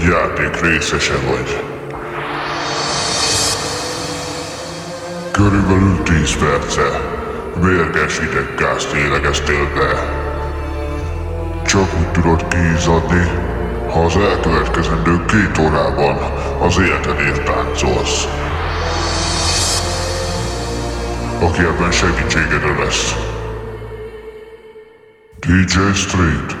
egy játék részese vagy. Körülbelül 10 perce mérges ideggázt élegeztél be. Csak úgy tudod kiízadni, ha az elkövetkezendő két órában az életedért táncolsz. Aki ebben segítségedre lesz. DJ Street.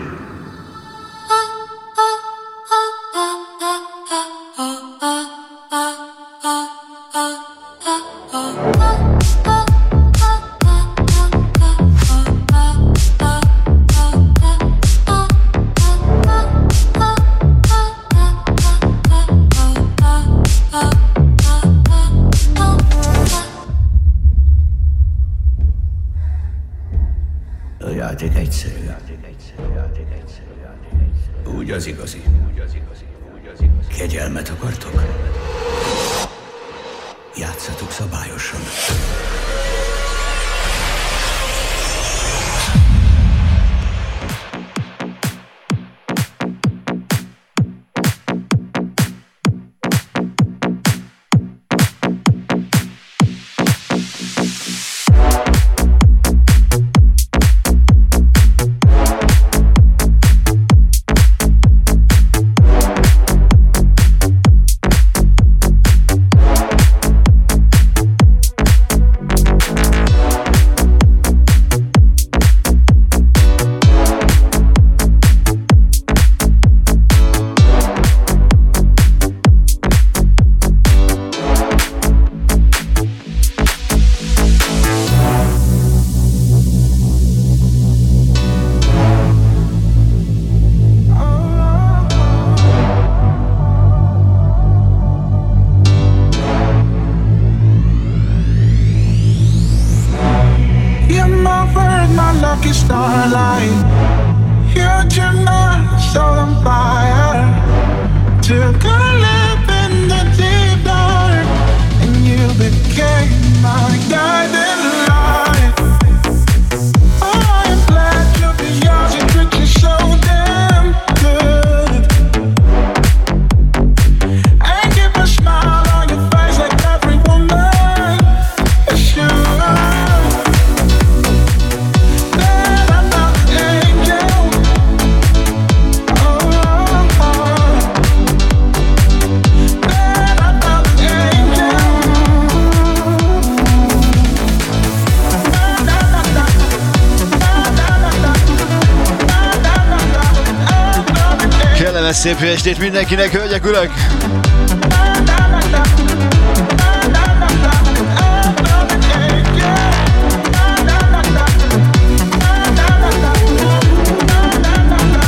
Estét mindenkinek, hölgyek, urak!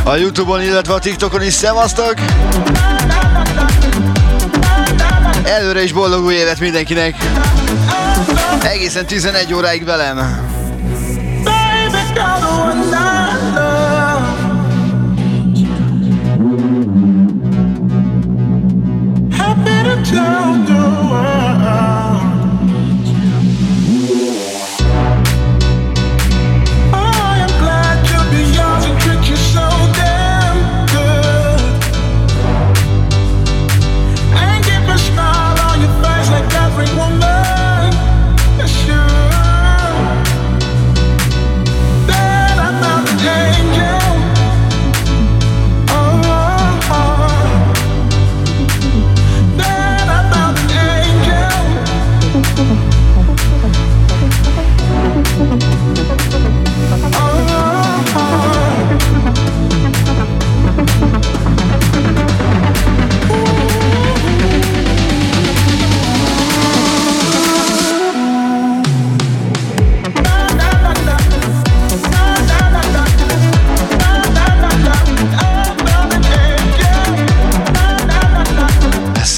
A Youtube-on, illetve a TikTokon is szevasztok! Előre is boldog új évet mindenkinek! Egészen 11 óráig velem! Down the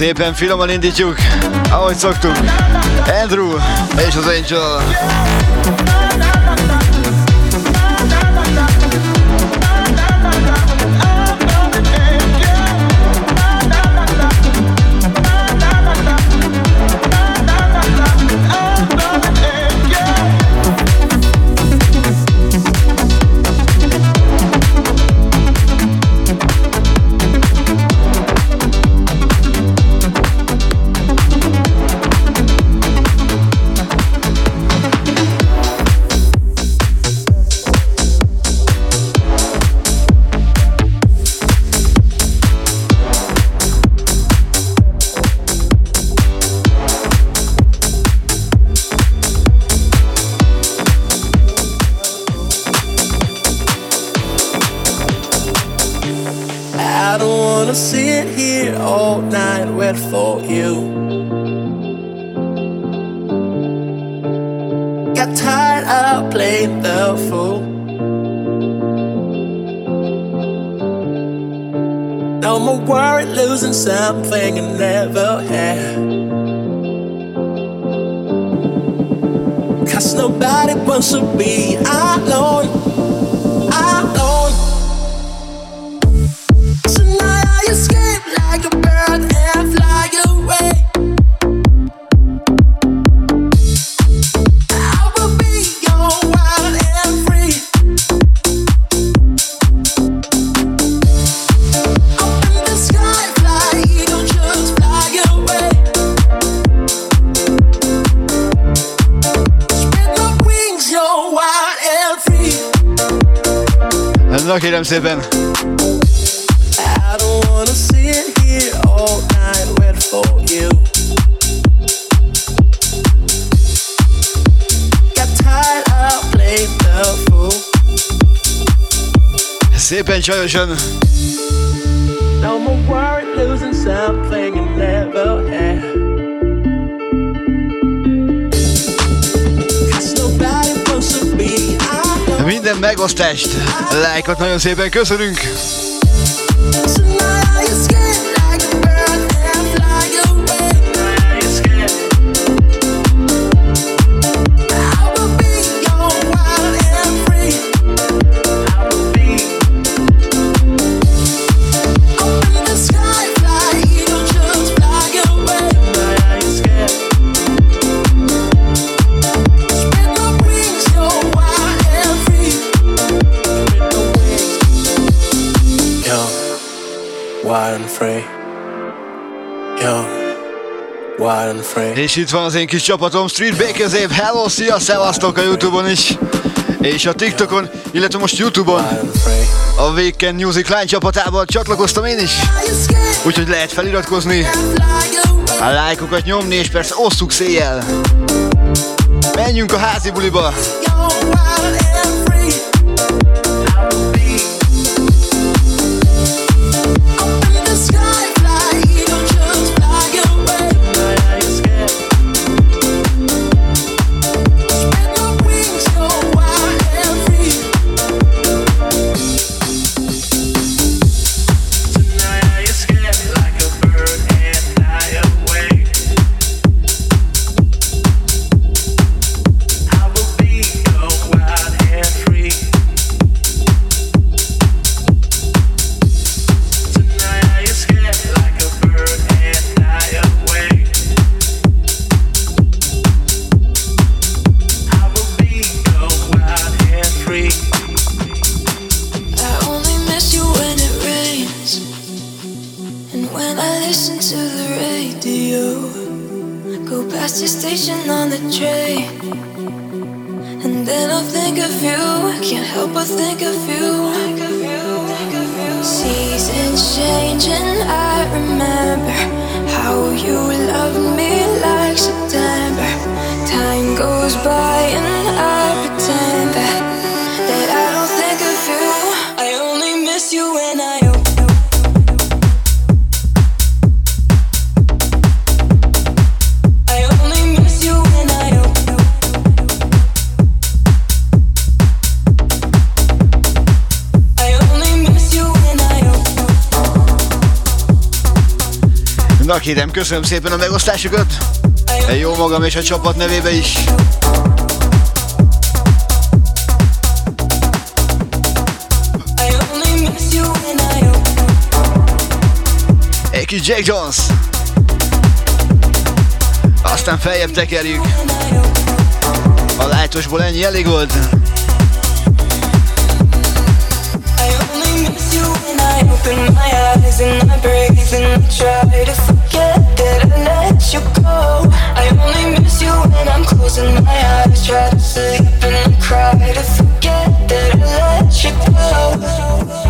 Szépen finoman indítjuk, ahogy szoktuk. Andrew és az Angel. Csajosan! No more worried losing something you never had. Minden megosztást, lájkot nagyon szépen köszönünk! És itt van az én kis csapatom, Street Bakerzév, hello, szia, szevasztok a Youtube-on is, és a TikTokon, illetve most Youtube-on. A Weekend Music Line csapatában csatlakoztam én is, úgyhogy lehet feliratkozni, a lájkokat nyomni, és persze osszuk széjjel. Menjünk a házi buliba! Kérem, köszönöm szépen a megosztásokat. Jó magam és a csapat nevébe is. Egy kis Jack Jones. Aztán feljebb tekerjük. A lájtosból ennyi elég volt. open my eyes and I breathe and I try to forget that I let you go. I only miss you when I'm closing my eyes. Try to sleep and I cry to forget that I let you go.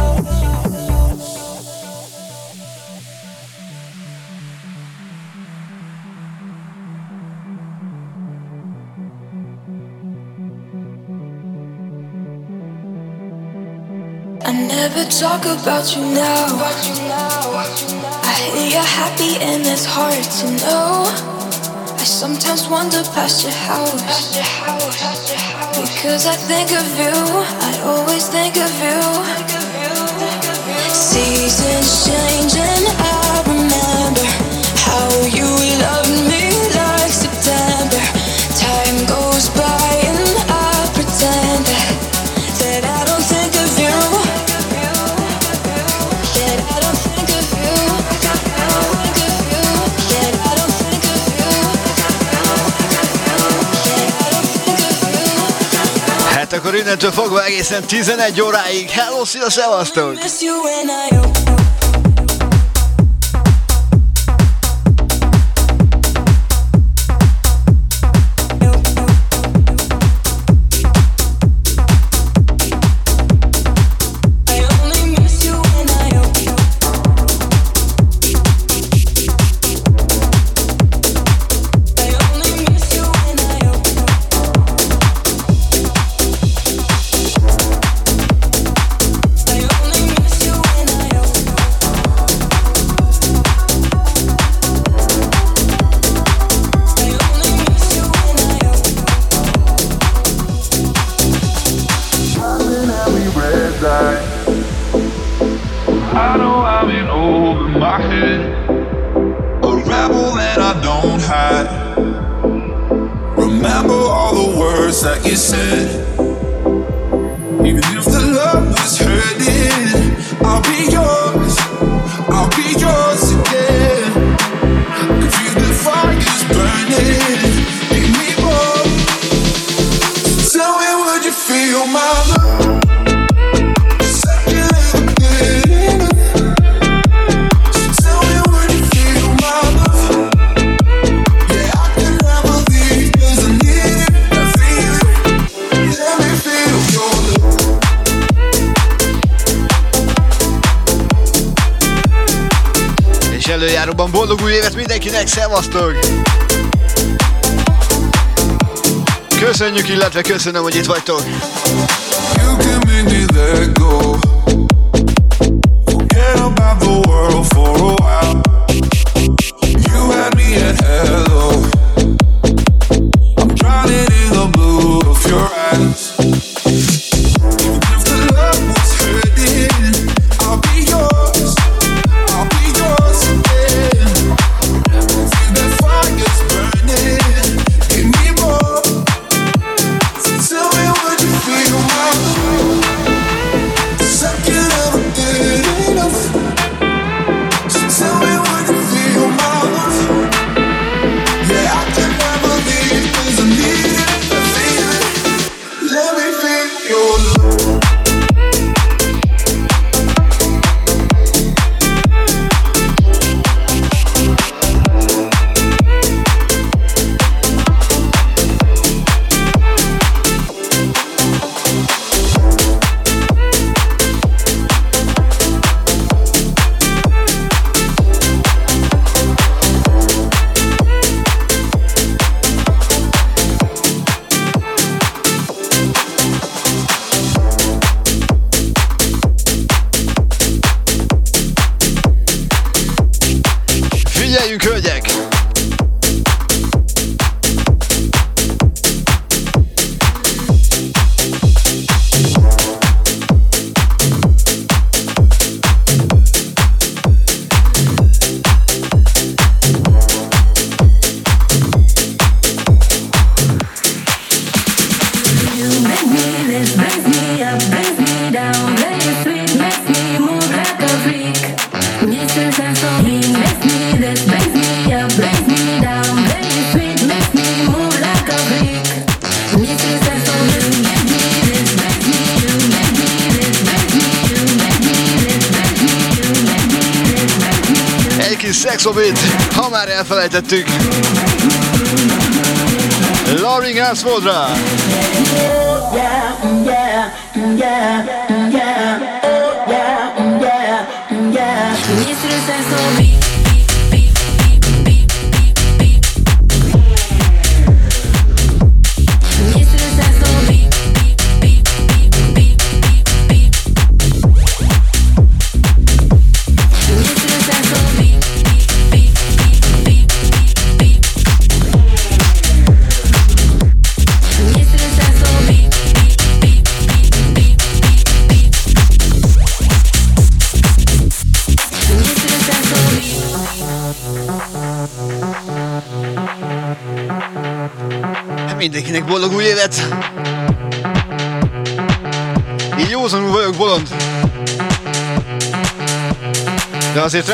never talk about you now. I hear you're happy and it's hard to know. I sometimes wander past your house. Because I think of you, I always think of you. Seasons change and I remember how you loved innentől fogva egészen 11 óráig. Hello, szia, szevasztok! illetve köszönöm, hogy itt vagytok.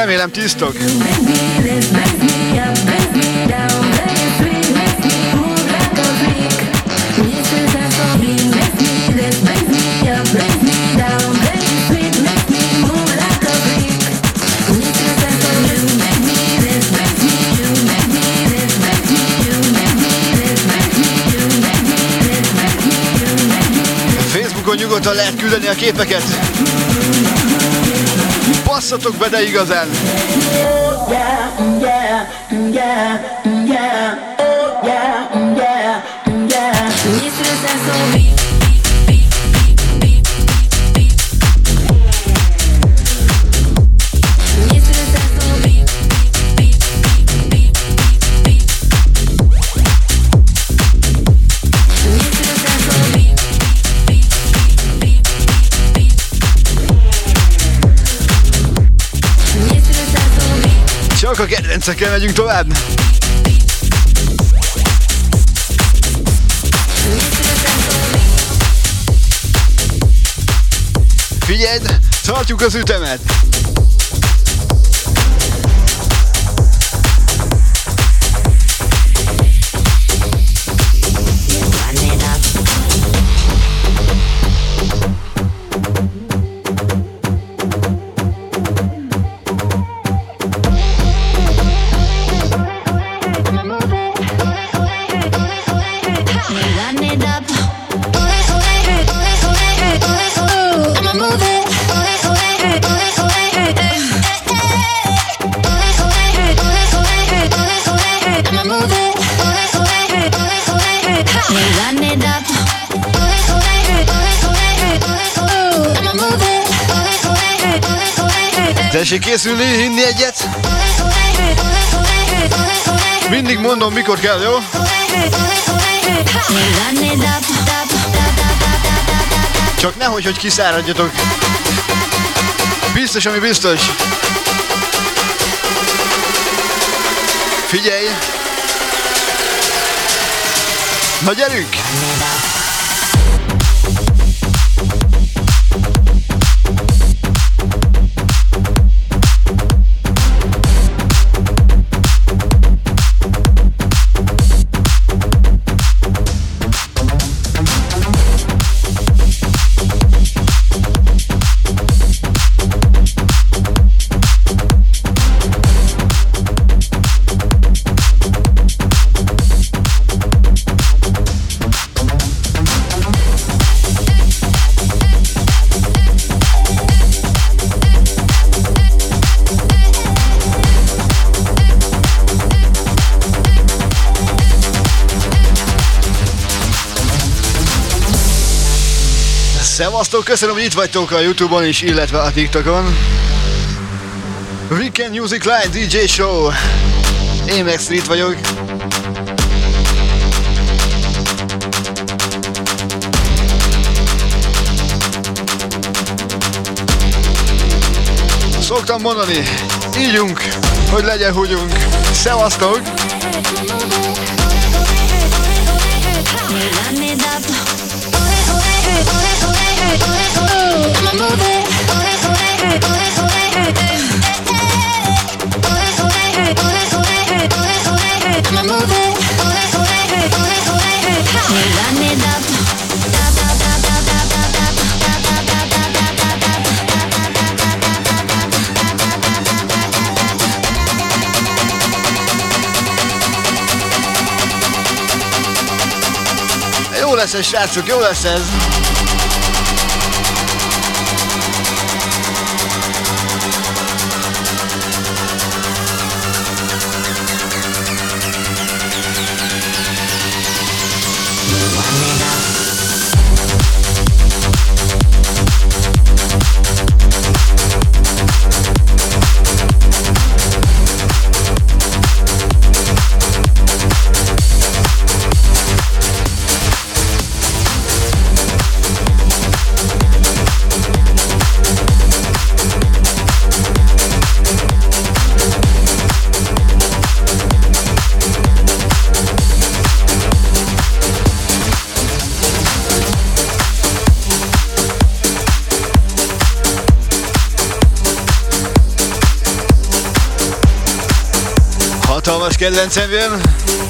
Remélem tisztok. Facebookon nyugodtan lehet küldeni a képeket. Passzatok be, de igazán! Yeah, yeah, yeah, yeah, oh Kedvencekkel megyünk tovább. Figyeld, tartjuk az ütemet! Mondom, mikor kell, jó? Csak nehogy, hogy kiszáradjatok. Biztos, ami biztos. Figyelj! Na gyerünk! Szevasztok, köszönöm, hogy itt vagytok a Youtube-on is, illetve a TikTokon. Weekend Music Line DJ Show. Én meg Street vagyok. Szoktam mondani, ígyunk, hogy legyen húgyunk. Szevasztok! Lesz ez, srácok, jó lesz ez! Thomas Geldensen wir.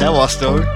Szevasztok,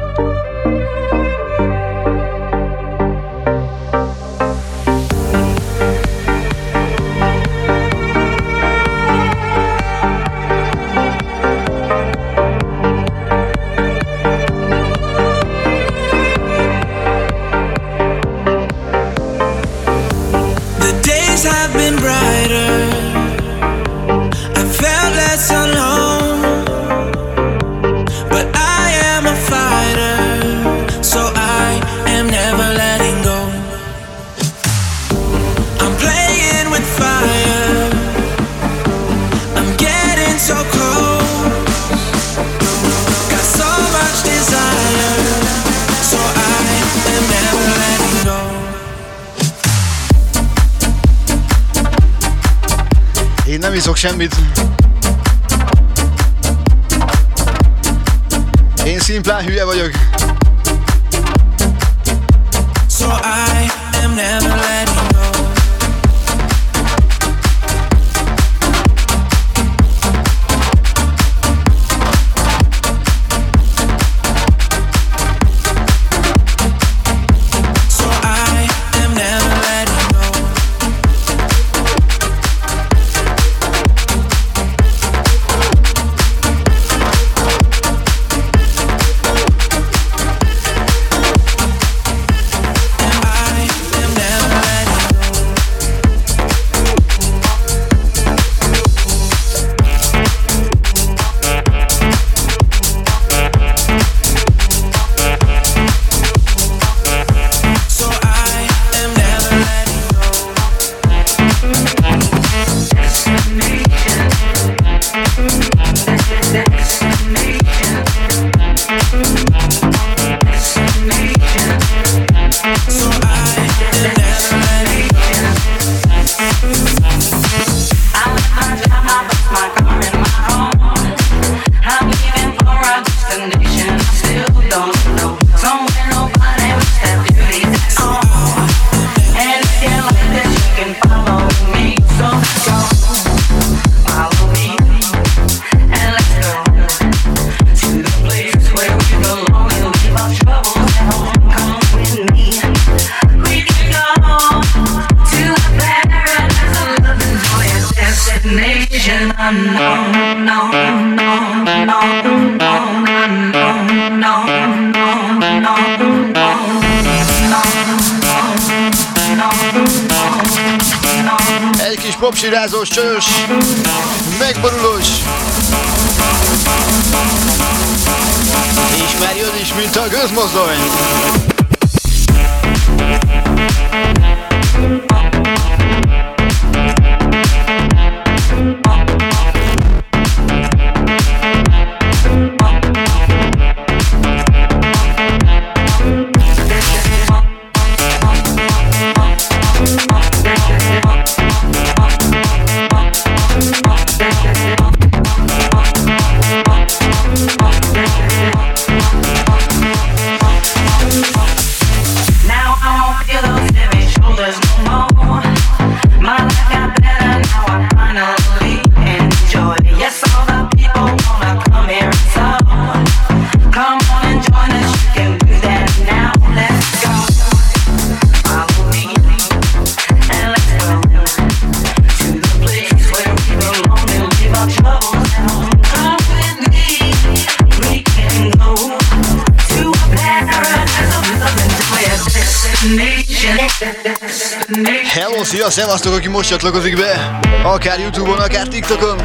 most csatlakozik be, akár Youtube-on, akár TikTokon.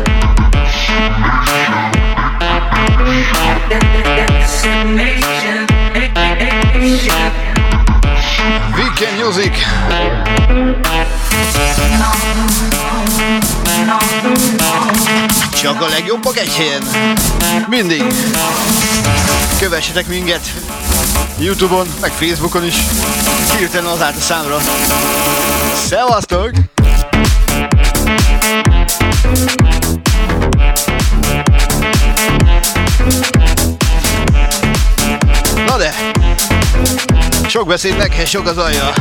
Weekend Music. Csak a legjobbak egy helyen. Mindig. Kövessetek minket Youtube-on, meg Facebookon is. Hirtelen az állt a számra. Szevasztok! Beszédnek, sok az alja.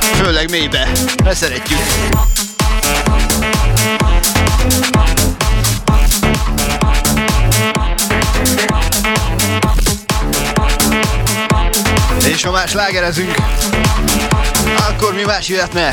Főleg mélybe, mert szeretjük. És ha más lágerezünk, akkor mi más jöhetne?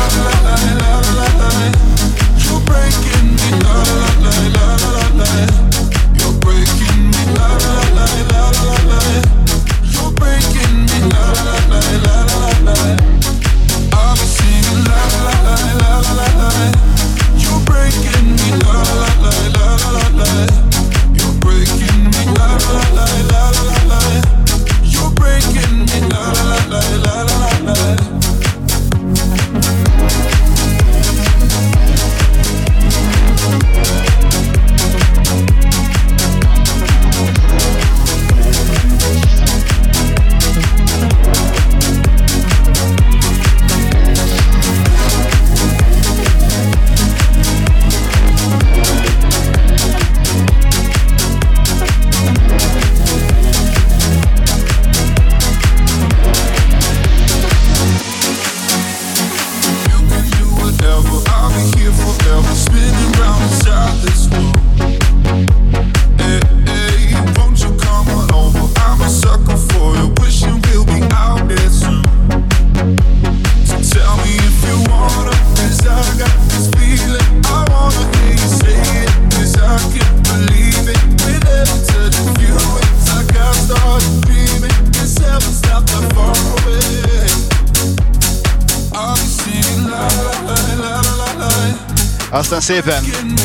La la la la Aztán szépen.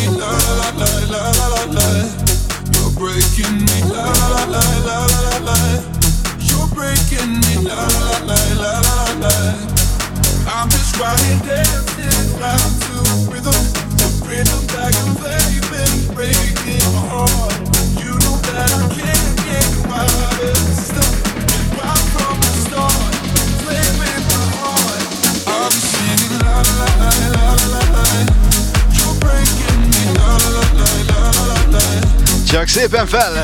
Csak szépen fel!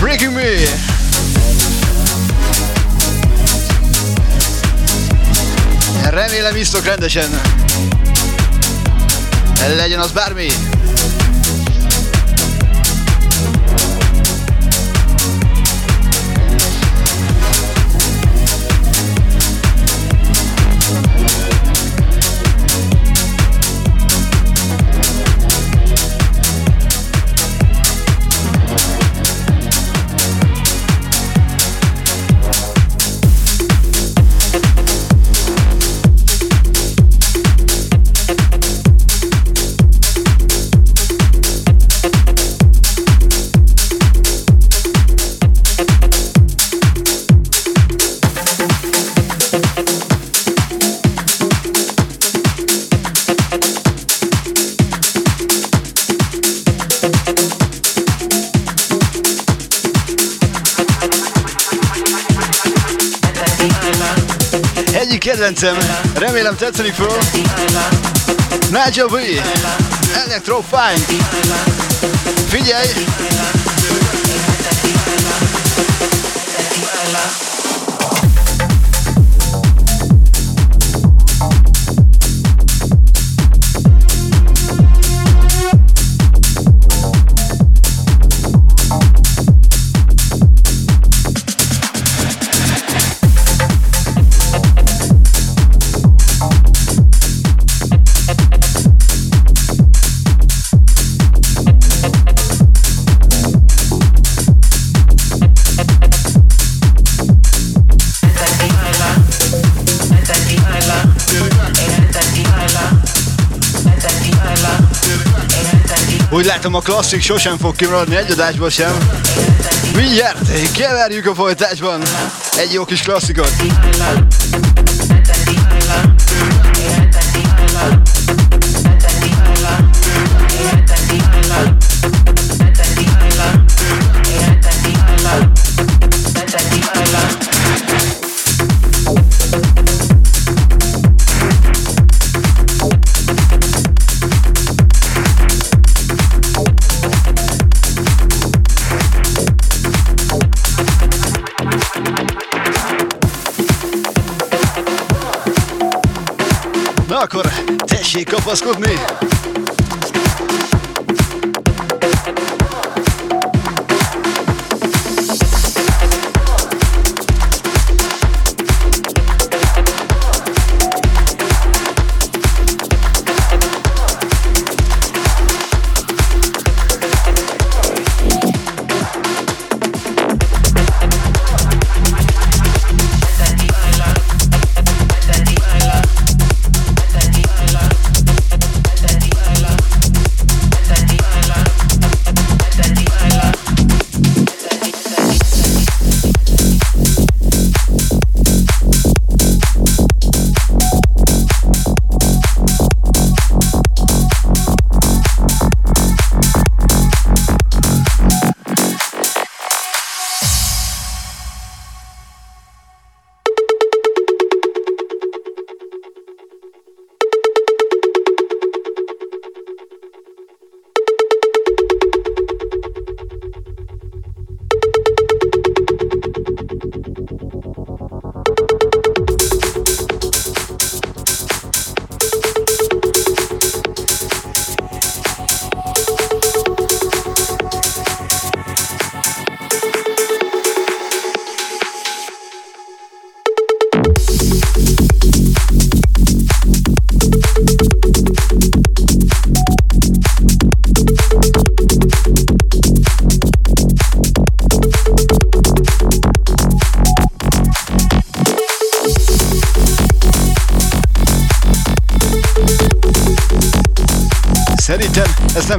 Breaking me! Remélem isztok rendesen. Legyen az bármi. Nigel V, Electro Fine. Figyelj! Úgy látom a klasszik sosem fog kimaradni egy adásból sem. Mindjárt keverjük a folytásban egy jó kis klasszikot. Kafa Skutnik.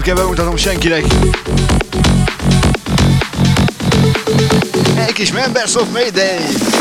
Kell bemutatom senkinek. Egy kis Members of Mayday!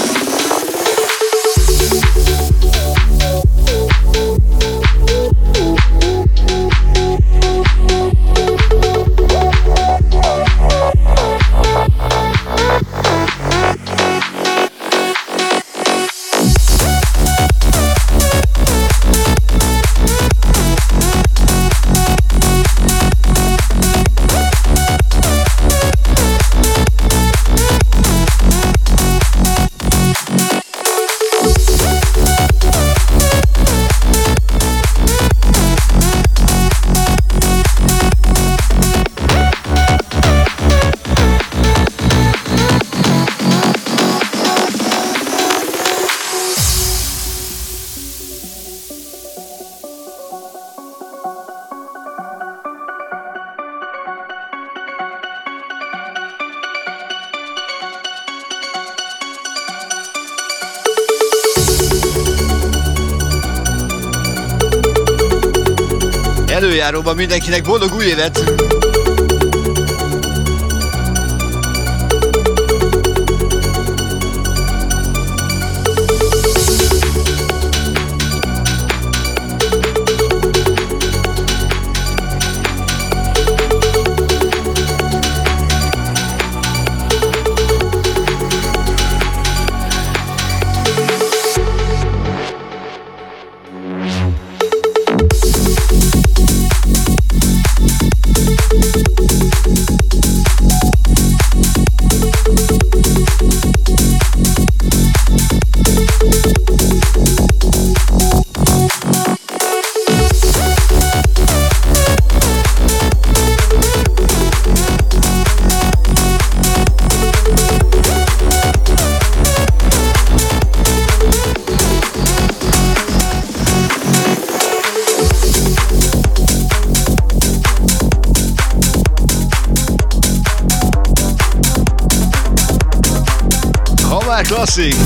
Mindenkinek boldog új évet! See.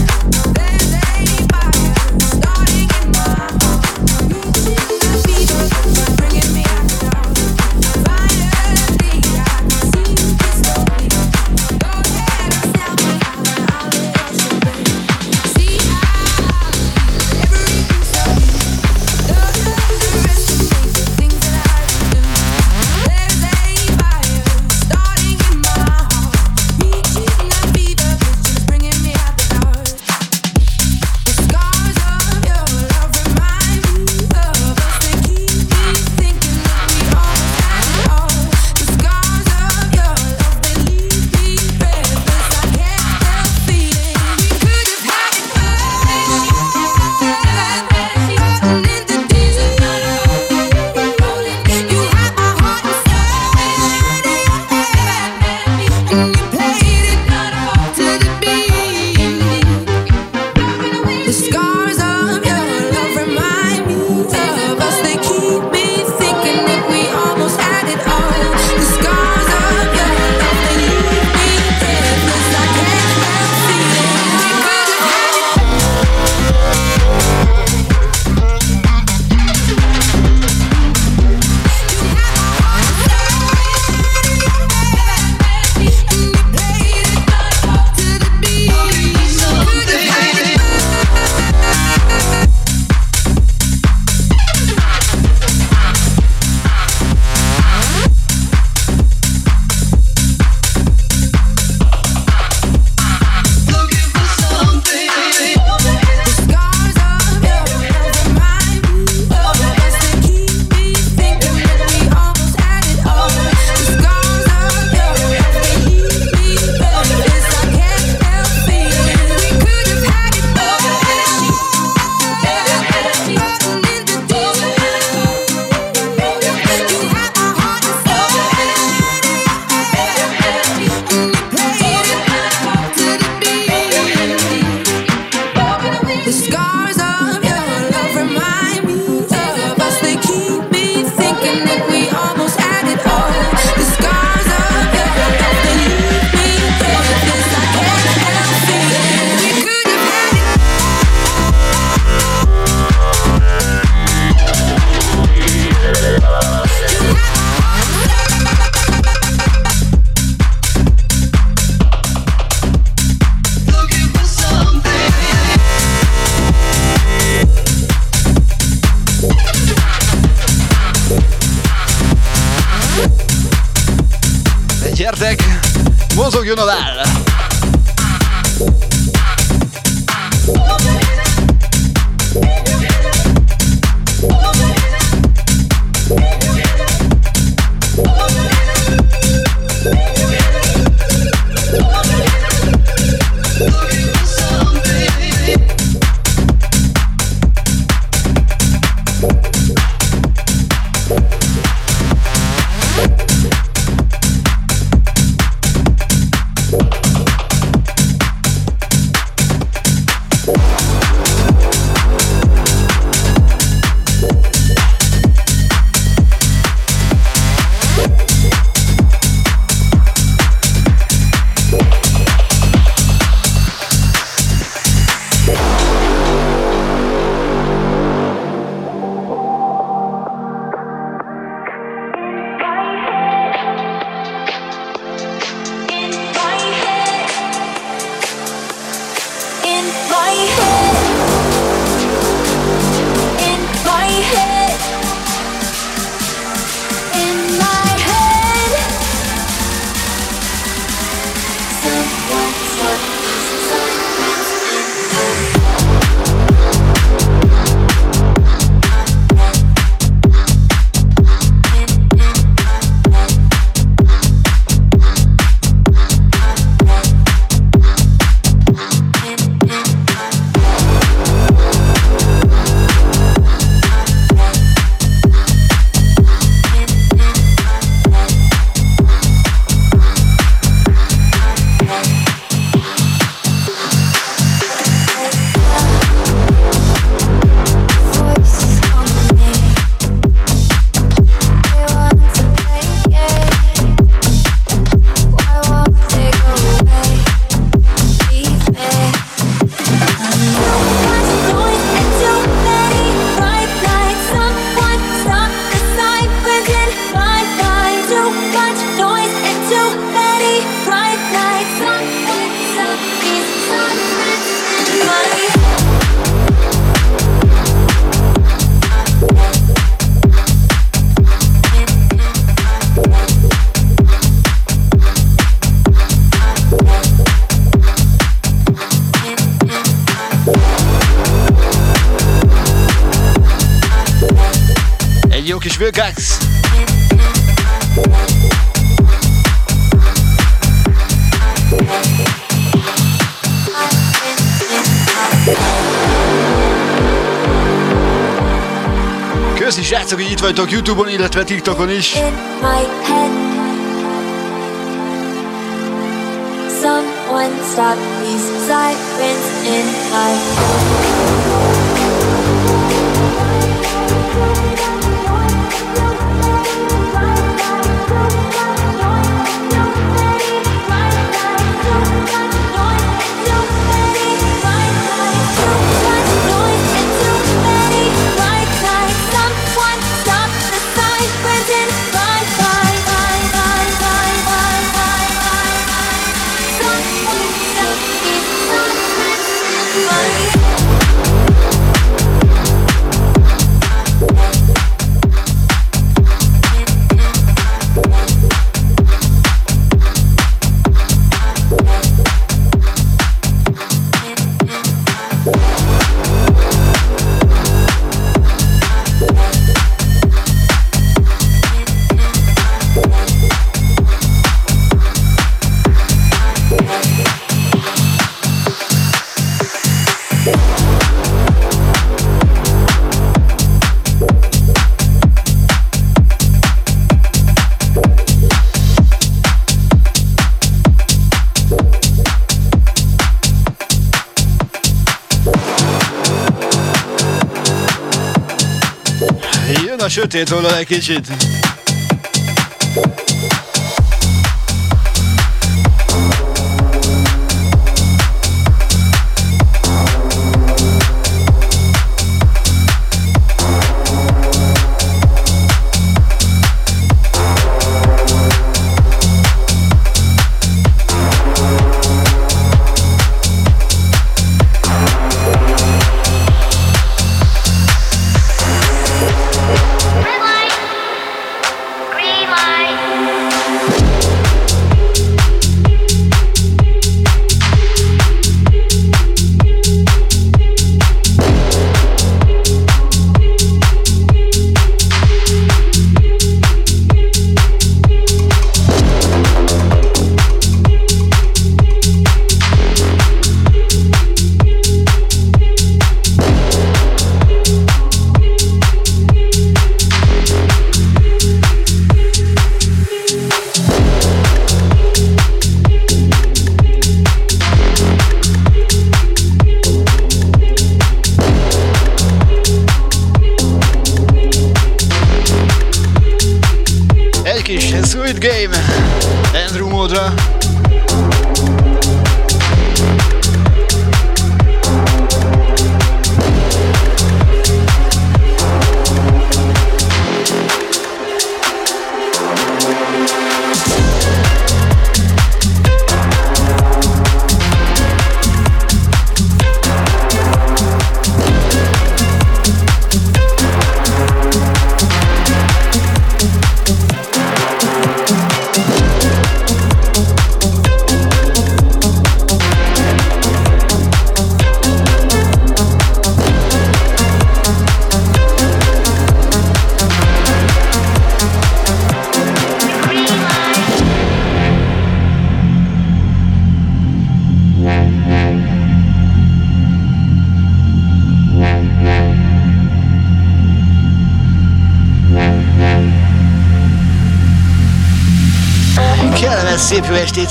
Illetve TikTokon is. Someone stop these sirens in my sötét oldal egy kicsit.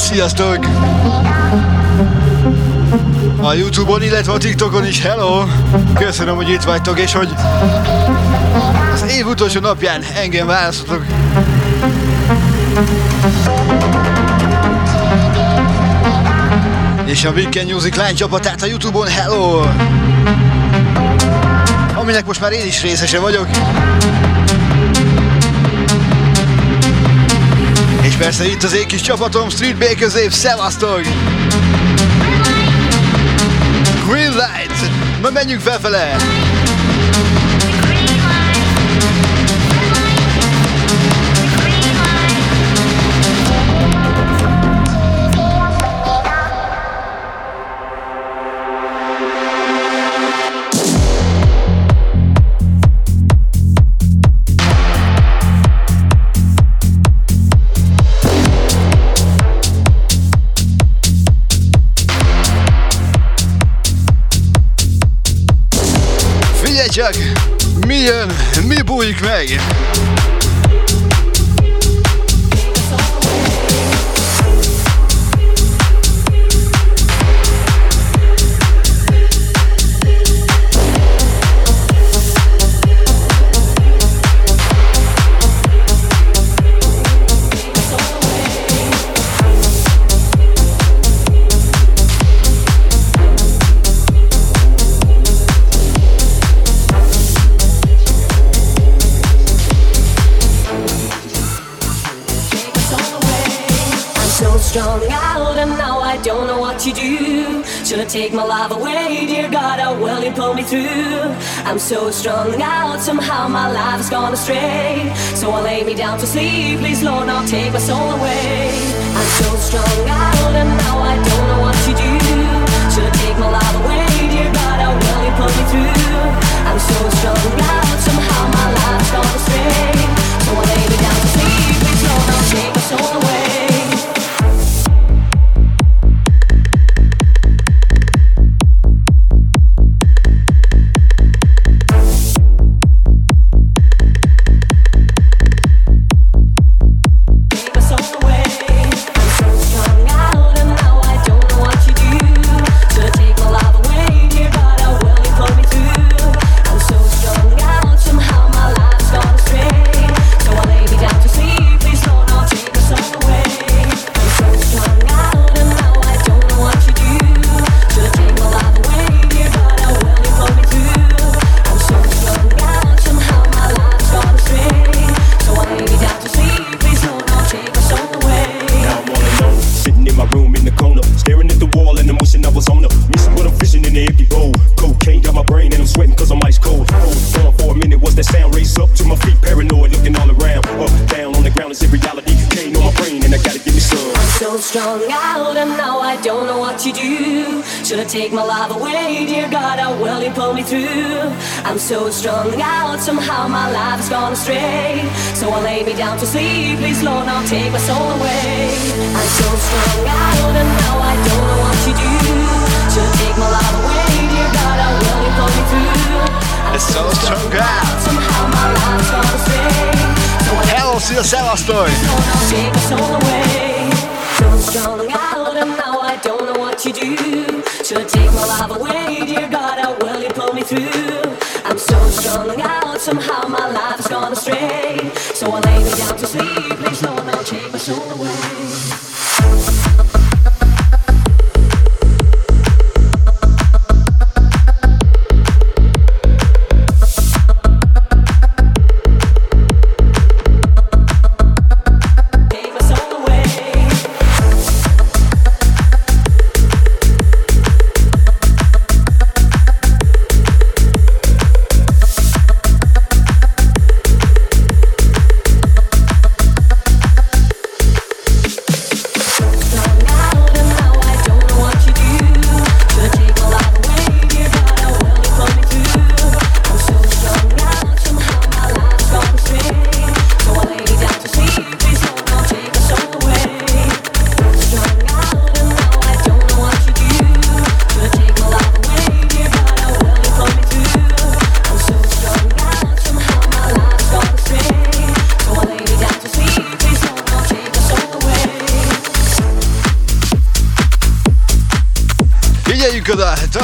Sziasztok! A Youtube-on, illetve a TikTokon is, hello! Köszönöm, hogy itt vagytok, és hogy az év utolsó napján engem választotok. És a Weekend Music Line csapatát a Youtube-on, hello! Aminek most már én is részese vagyok. Persze itt az én csapatom, Street Bakers Ave, szevasztok! Green Light, ma menjünk felfele! Mi bújik take my life away, dear God, oh, how will you pull me through? I'm so strung out, somehow my life's gone astray. So I lay me down to sleep, please Lord, now take my soul away. I'm so strung out, and now I don't know what to do. Should I take my life away, dear God, oh, how will you pull me through? I'm so strung out, somehow my life's gone astray. So I lay me down to sleep, please Lord, now take my soul away.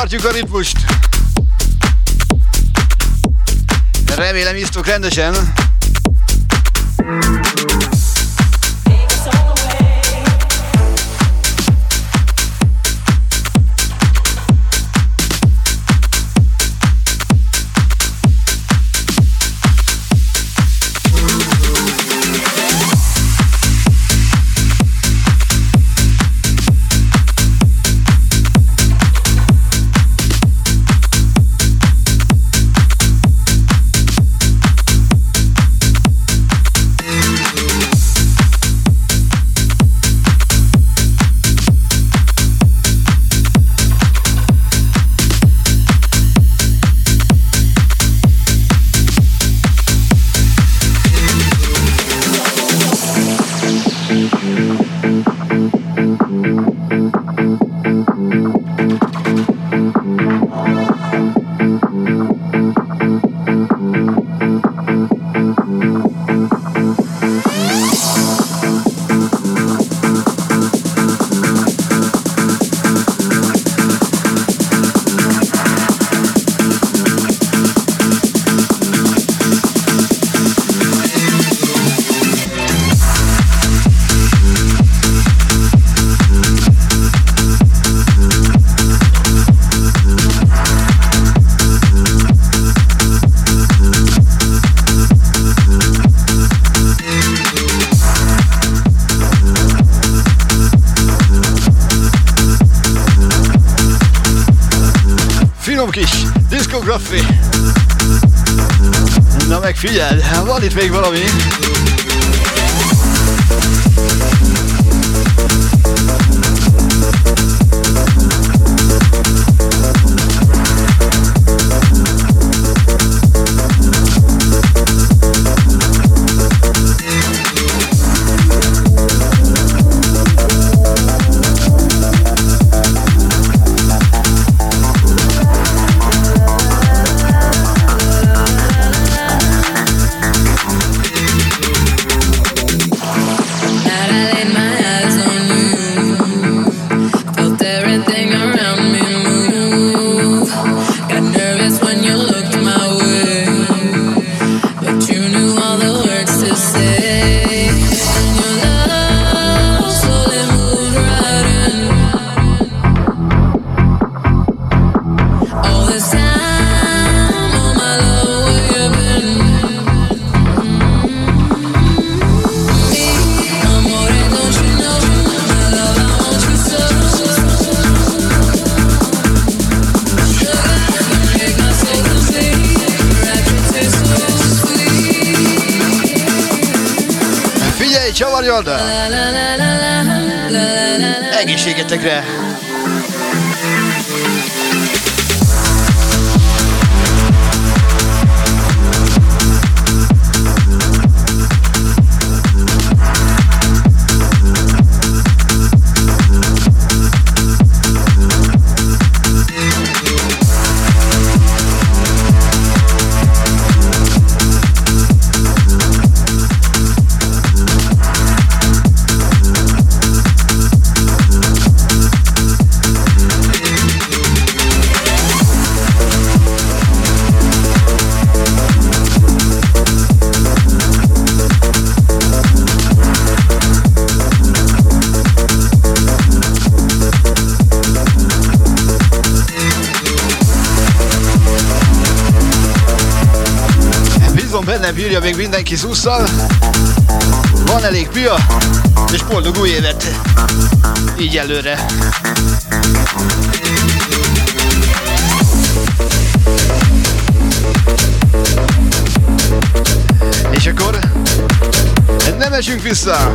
Tartjuk a ritmust. Remélem isztok rendesen. Itt még valami. szegénységetekre. Bírja még mindenki szusszal. Van elég pia, és boldog új évet. Így előre. És akkor nem esünk vissza.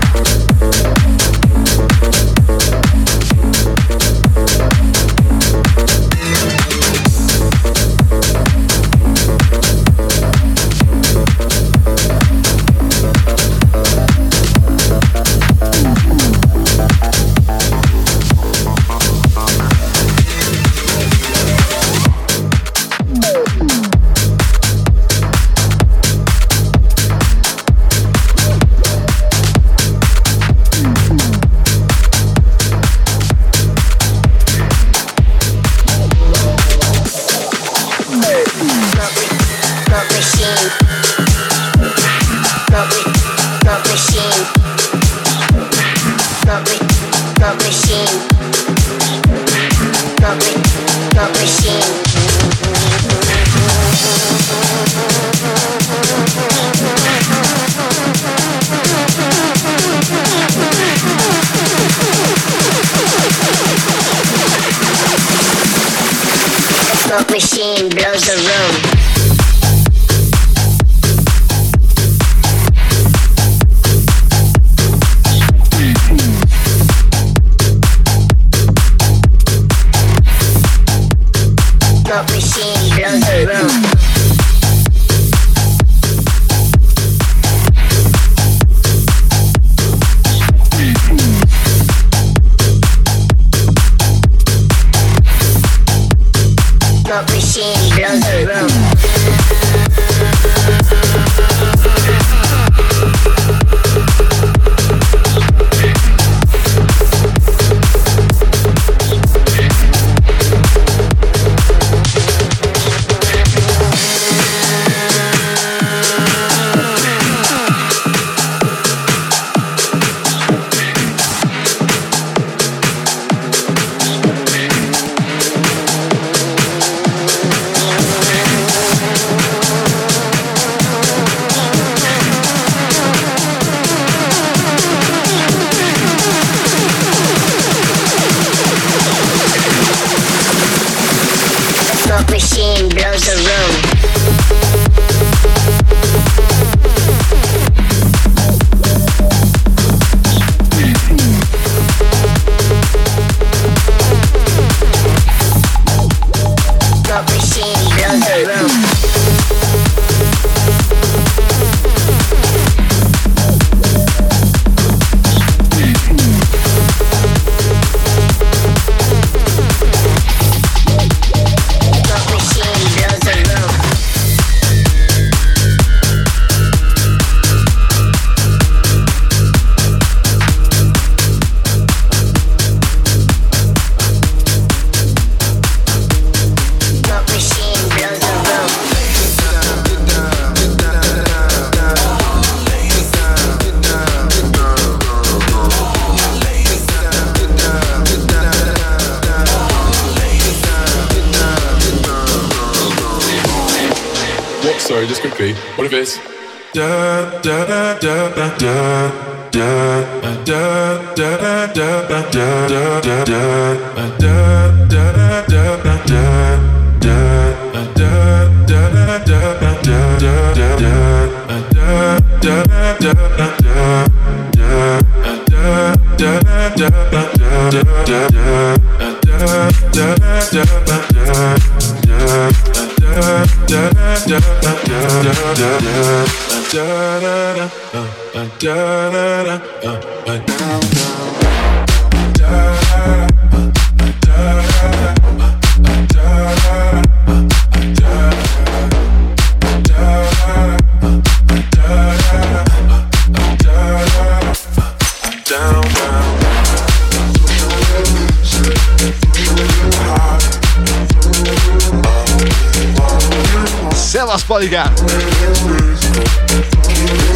Paligán!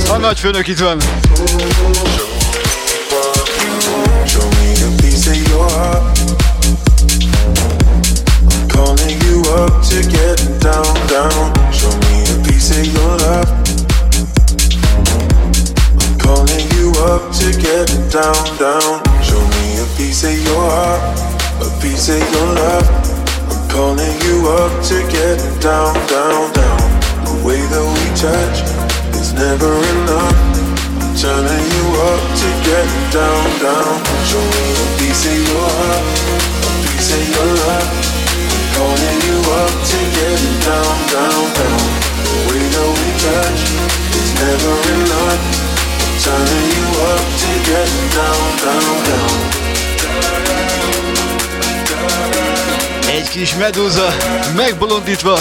A nagyfőnök itt van. Kis medúza, megbolondítva.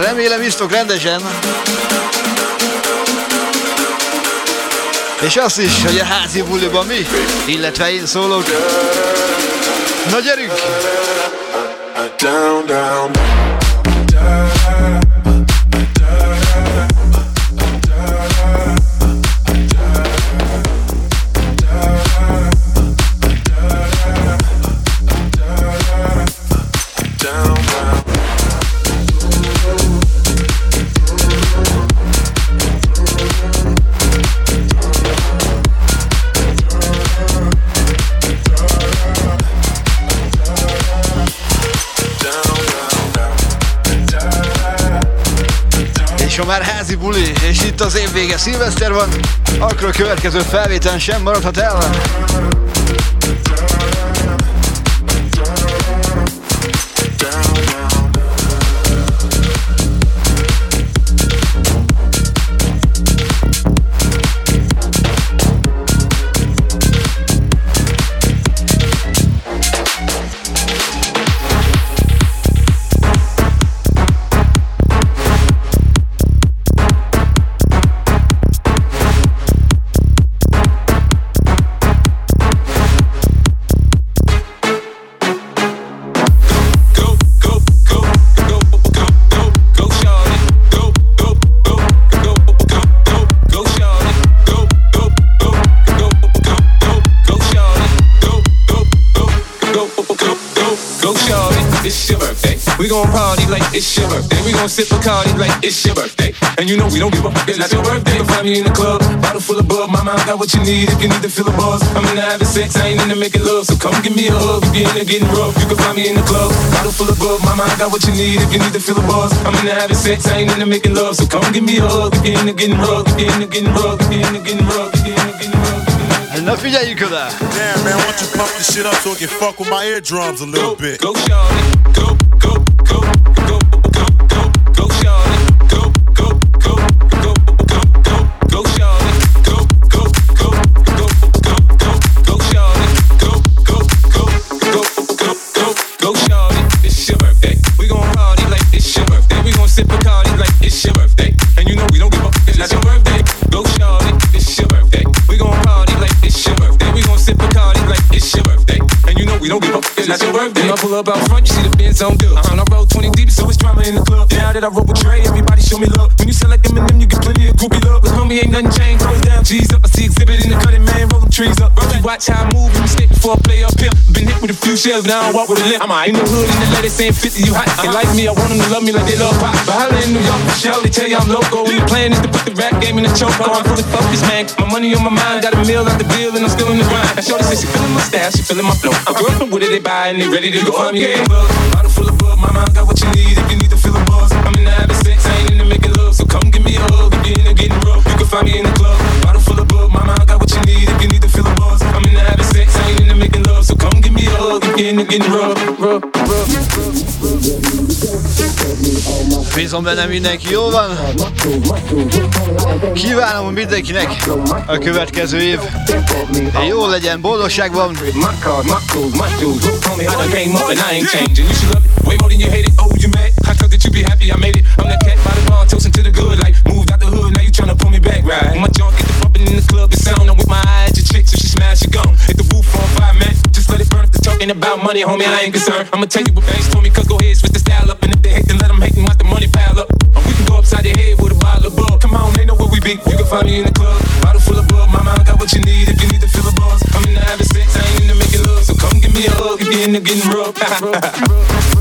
Remélem isztok rendesen. És azt is, hogy a házi buliban mi, illetve én szólok. Na gyerünk! Down, down. Az év vége szilveszter van, akkor a következő felvételen sem maradhat el. Sip Bacardi like it's your birthday. And you know we don't give up. It's not your birthday. You can find me in the club, bottle full of bub. Mama, I got what you need if you need to feel the buzz. I'm into having sex, I ain't into making love. So come give me a hug if you're into getting rough. You can find me in the club, bottle full of bub. Mama, I got what you need if you need to feel the buzz. I'm into having sex, I ain't into making love. So come give me a hug if you're into getting rough. If you're into getting rough. If you're into getting rough. If you're into getting rough. Na figyeljünk oda! Damn, man, why don't you pump this shit up so it can fuck with my eardrums a little bit? Go, shawty. Go, go, go, That's your work. When I pull up out front, you see the Benz on dub. Uh-huh. I roll 20 deep, so it's drama in the club. Now that I roll with Trey, everybody show me love. When you sell like Eminem, you get plenty of groupie love. Cause homie, ain't nothing changed. It down, G's up. I see exhibit in the cutting, man. Roll them trees up. Bro, you watch how I move and stick before I play up pimp. Been hit with a few shells, now I walk with a limp. I'm out in the hood in the letter saying 50, you hot. They like me, I want them to love me like they love pop. But holla in New York, Michelle, they tell you I'm loco. The plan is to put the rap game in the choke. I'm fully focused, man. My money on my mind, got a meal out the bill, and I'm still in the grind. Shorty says she feeling my style, she feeling my flow. I'm girl from Wooded, they buy, and they ready to go. I'm yeah, bottle full of bug, my mind got what you need if you need to feel a buzz. I'm in the having sex, I ain't into making love, so come give me a hug. If you're into getting rough, you can find me in the club. Bottle full of bug, my mind got what you need if you need to feel a buzz. I'm in the having sex, I ain't into making love, so come give me a hug. If you're into getting rough, rough, Bízom benne mindenki jól van. Kívánom mindenkinek a következő év. Jó legyen, boldogságban. Way more than you hate it. Oh, you mad? I that you be happy I made it. I'm that cat by the bar, toasting to the good. Like, moved out the hood, now you tryna pull me back, right? My junk get the bumping in the club, it's sound. I'm with my eyes, your chick, so she smash, she gone. Hit the roof on fire, man. Just let it burn if the talking about money, homie, I ain't concerned. I'ma tell you what banks told me, cause go ahead, switch be. You can find me in the club. Bottle full of bug, my mind got what you need if you need to feel a buzz. I'm in the having sex, I ain't into making love. So come give me a hug if you're into getting rough.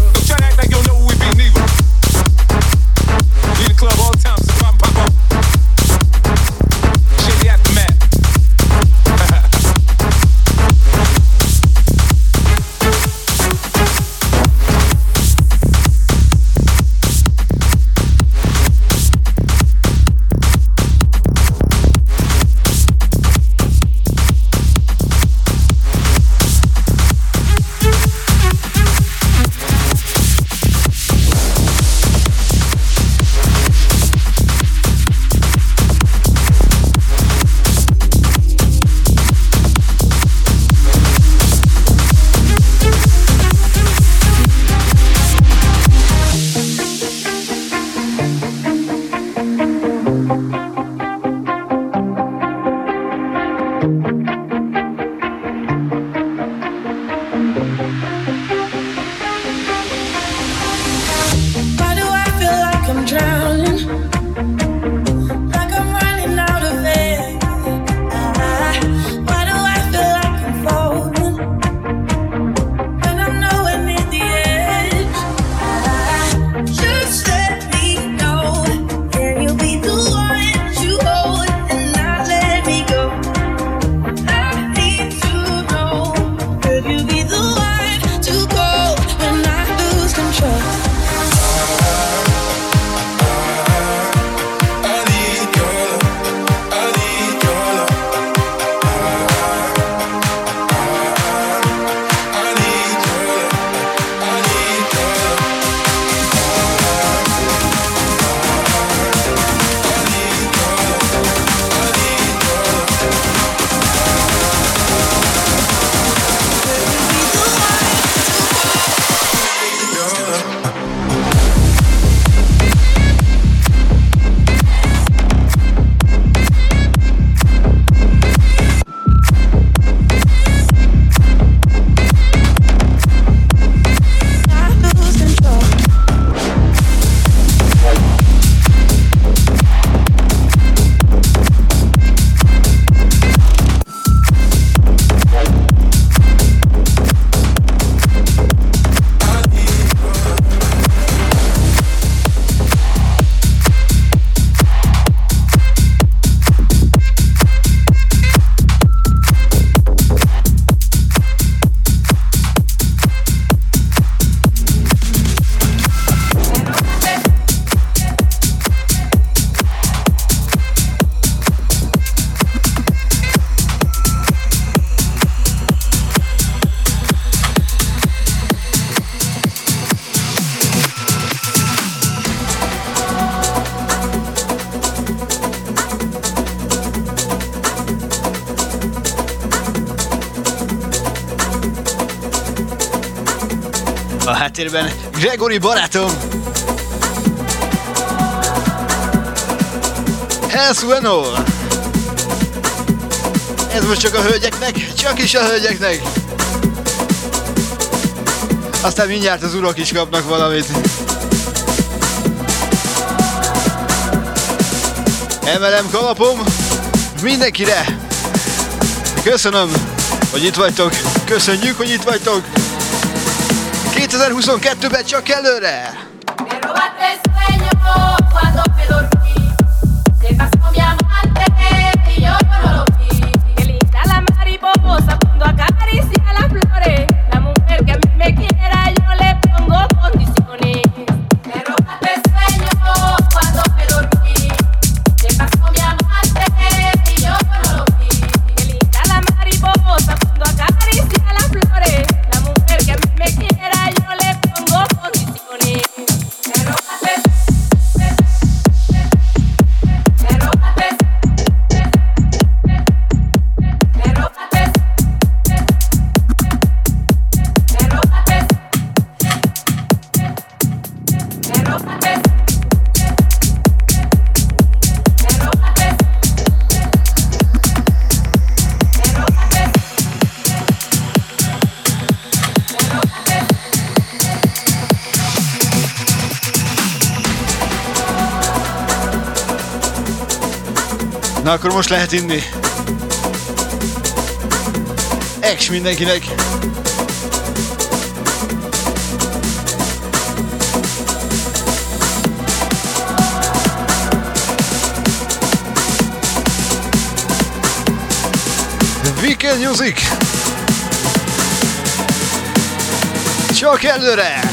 háttérben Gregory barátom. El Sueno. Ez most csak a hölgyeknek, csak is a hölgyeknek. Aztán mindjárt az urak is kapnak valamit. Emelem kalapom mindenkire. Köszönöm, hogy itt vagytok. Köszönjük, hogy itt vagytok. 2022-ben csak előre! most lehet inni. Eks mindenkinek! Weekend Music! Csak előre!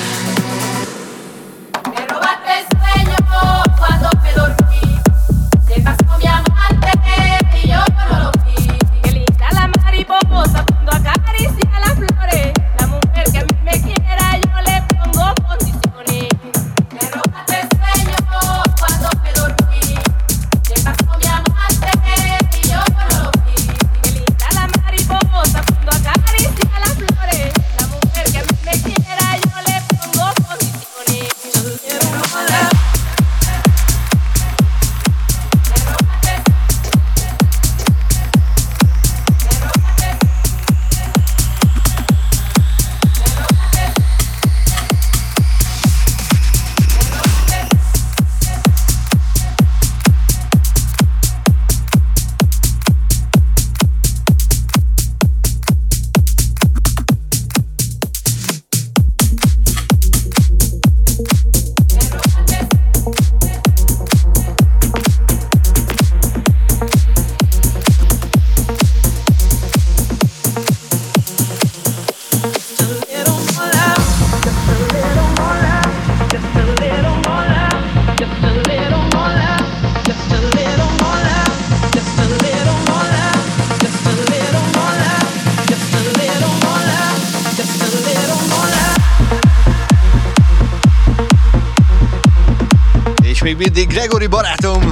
mindig Gregory barátom.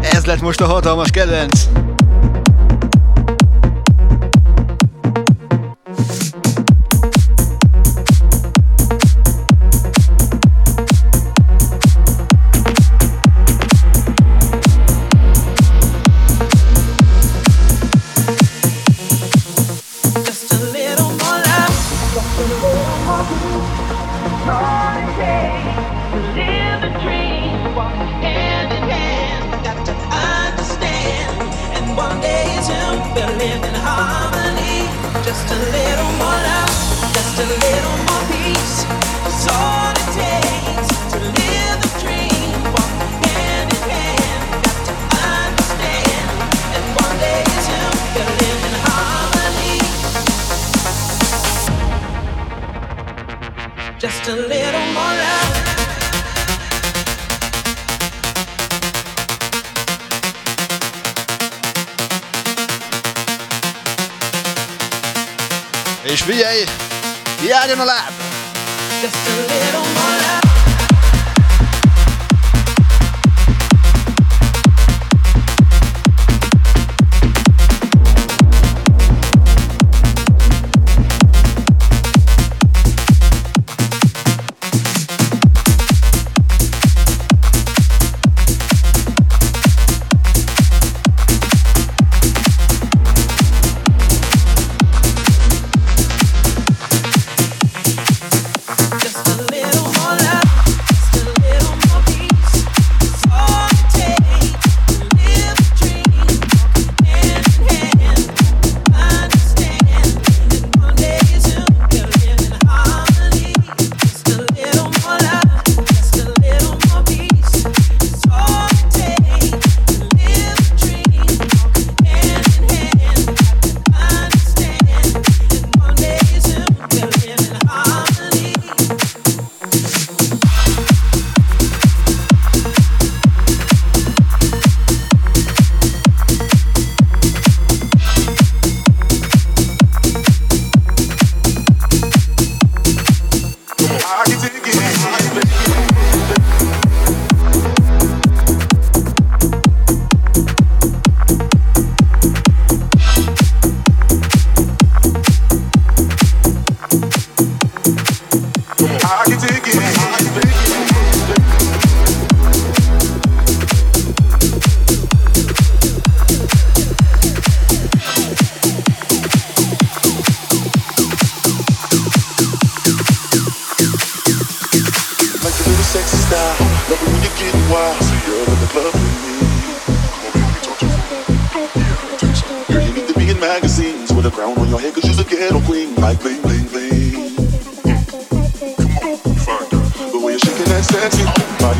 Ez lett most a hatalmas kedvenc.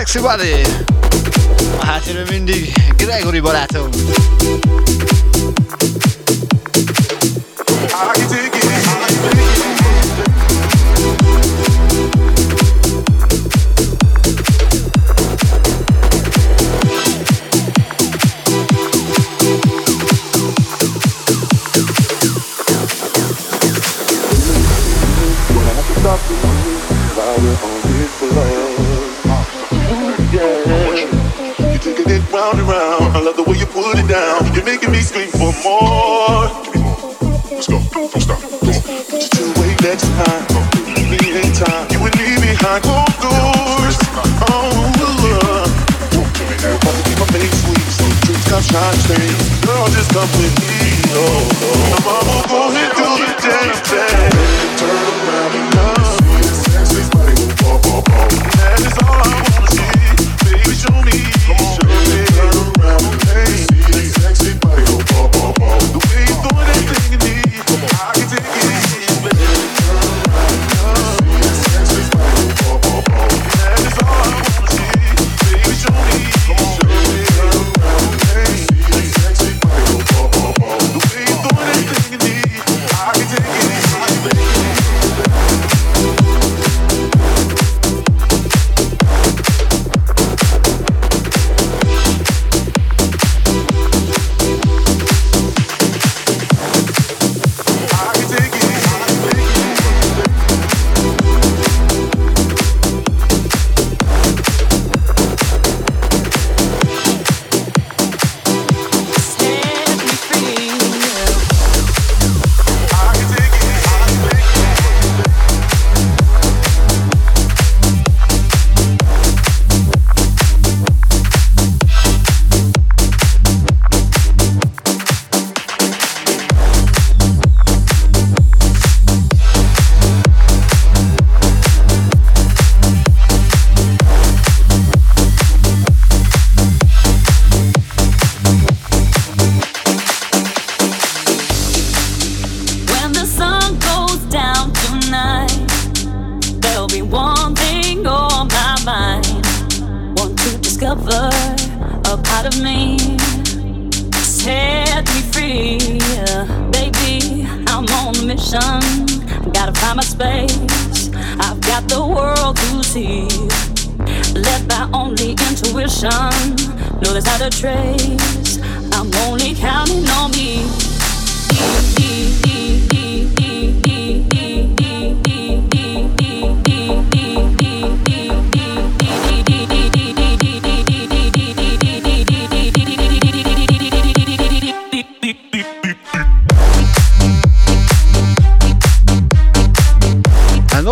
Sexy Body. A háttérben mindig Gregory barátom. the world to see. Led by only intuition, no there's not a trace. I'm only counting on me. E, e, e.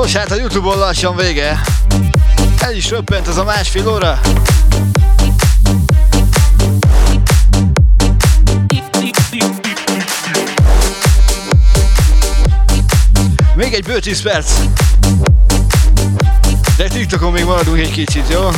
Nos, hát a Youtube-on lassan vége. El is röppent ez a másfél óra. Még egy bő 10 perc. De TikTokon még maradunk egy kicsit, jó?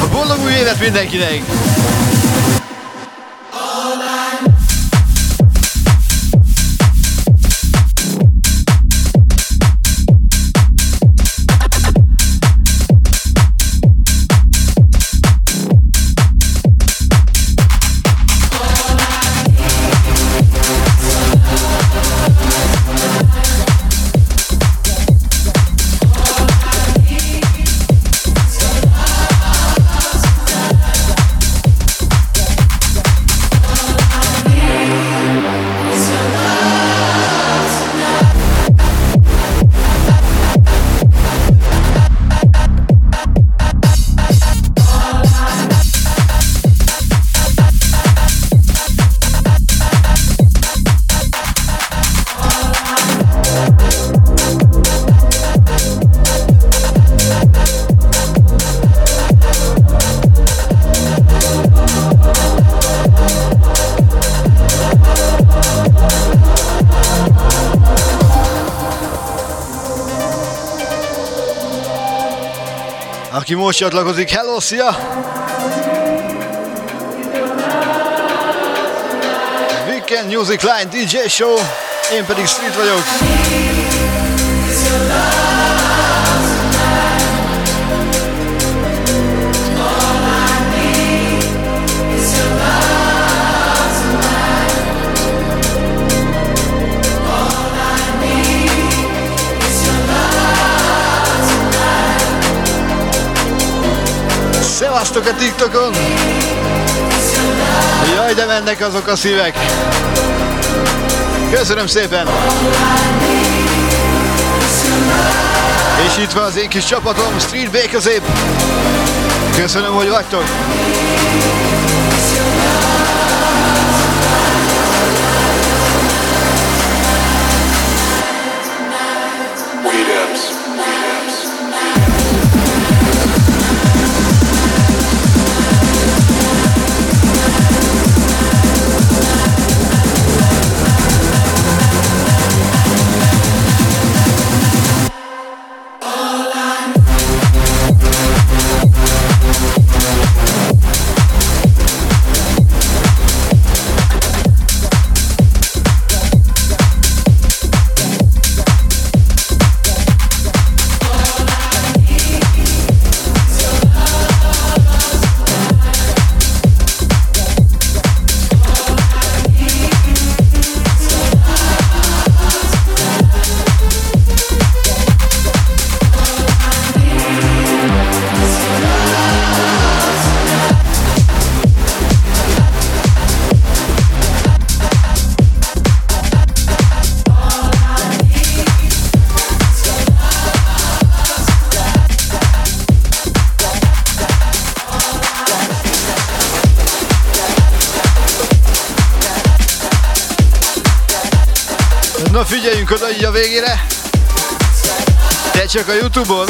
A boldog új évet mindenkinek! Aki most csatlakozik. Hello, szia! Weekend Music Line DJ Show Én pedig Street vagyok. Szevasztok a TikTokon! Jaj, de mennek azok a szívek! Köszönöm szépen! És itt van az én kis csapatom, Street Békezép! Köszönöm, hogy vagytok! Így a végére. Te csak a Youtube-on.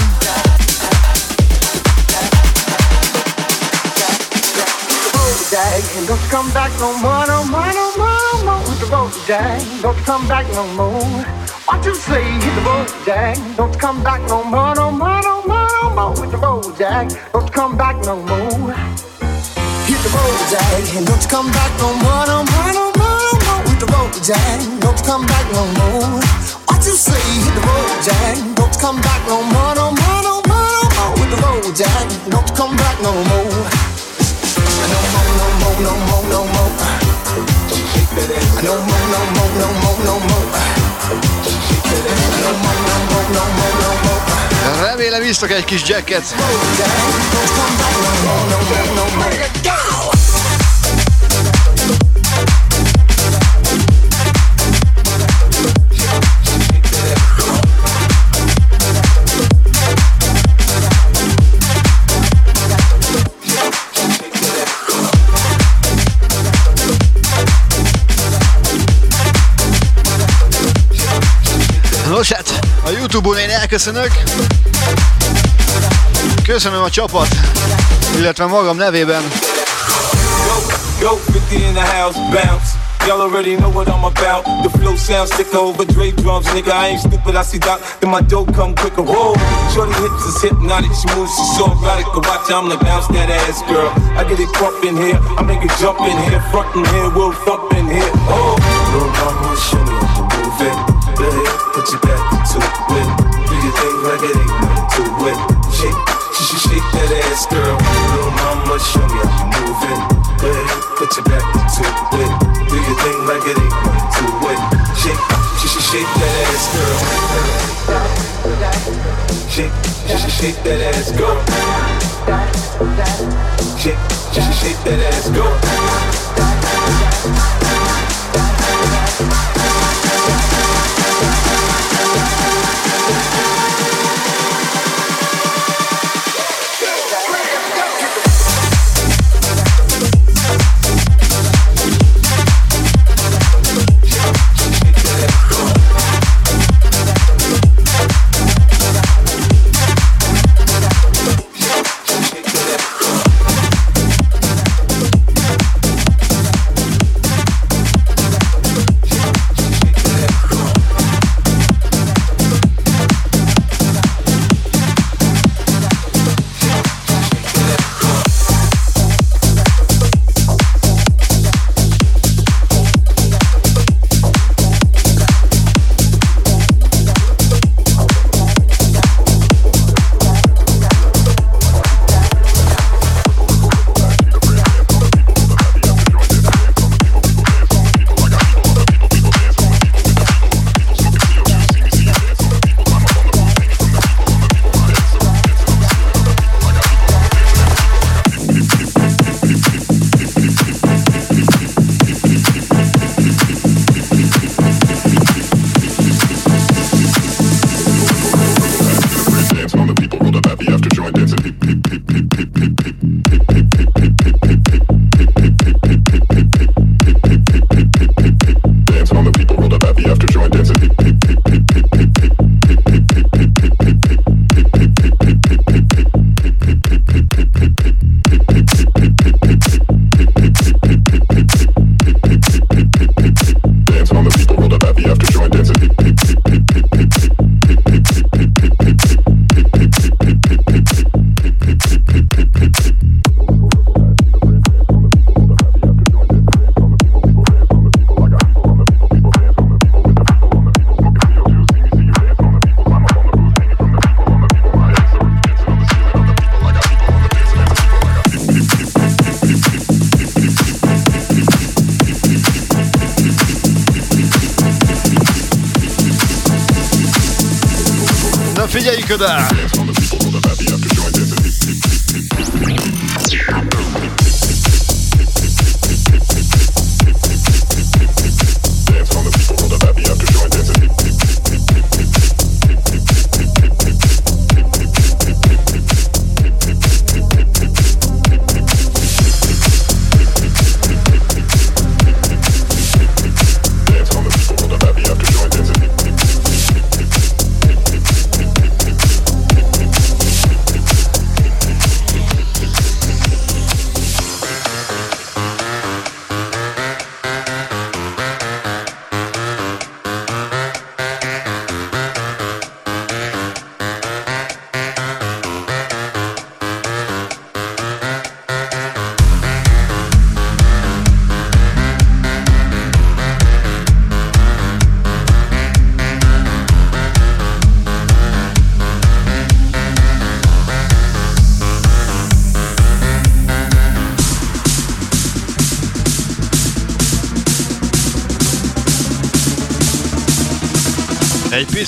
Don't come back no more, no more, no more, no more the jag. Don't come back no more. What you say? Hit the jag. Don't come back no more, no more, no more, no more the jag. Don't come back no more. Hit the jag. Don't come back no more, no more, no more, no more the jag. Don't come back no more. You say? Hit the road jag. Don't come back no more, no more, no more, no more with the road jag. Don't come back no more. No more, no more, no more, no more. No more, no more, no more, no more. No more, no more, no more, no more. Remélem isztok egy kis jacket. Nos hát, a Youtube-on én elköszönök. Köszönöm a csapat, illetve magam nevében. Go 50 in the house, bounce. Y'all already know what I'm about. The flow sounds sicker over Dre drums, nigga. I ain't stupid, I see Doc, then my dough come quicker. Whoa, shorty hips is hypnotic, she moves, she's so erotic. Go watch, I'm the bounce that ass girl. I get it crump in here, I make it jump in here, front in here, we'll thump in here. Oh, ass, girl. Shake, shake, shake, that ass, go. Shake, shake, shake that ass, go.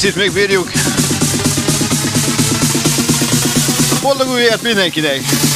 Picit még bírjuk. Boldog új élet mindenkinek!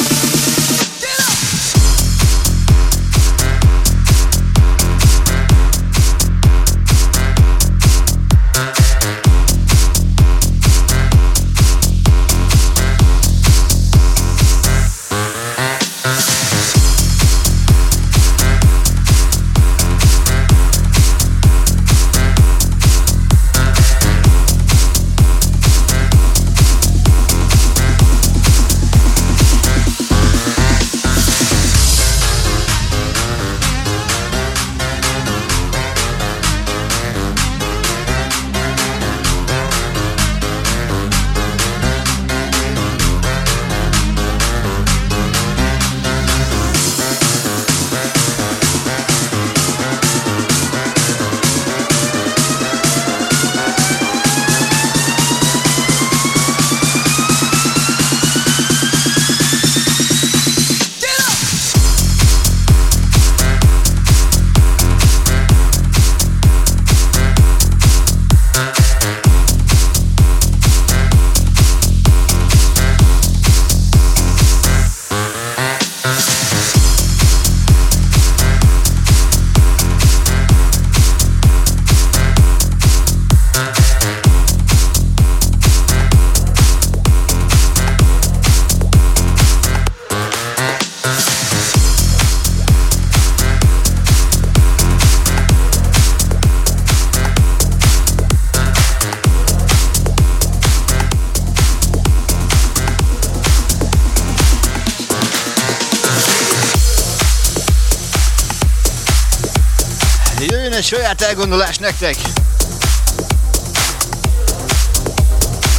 Elgondolás nektek!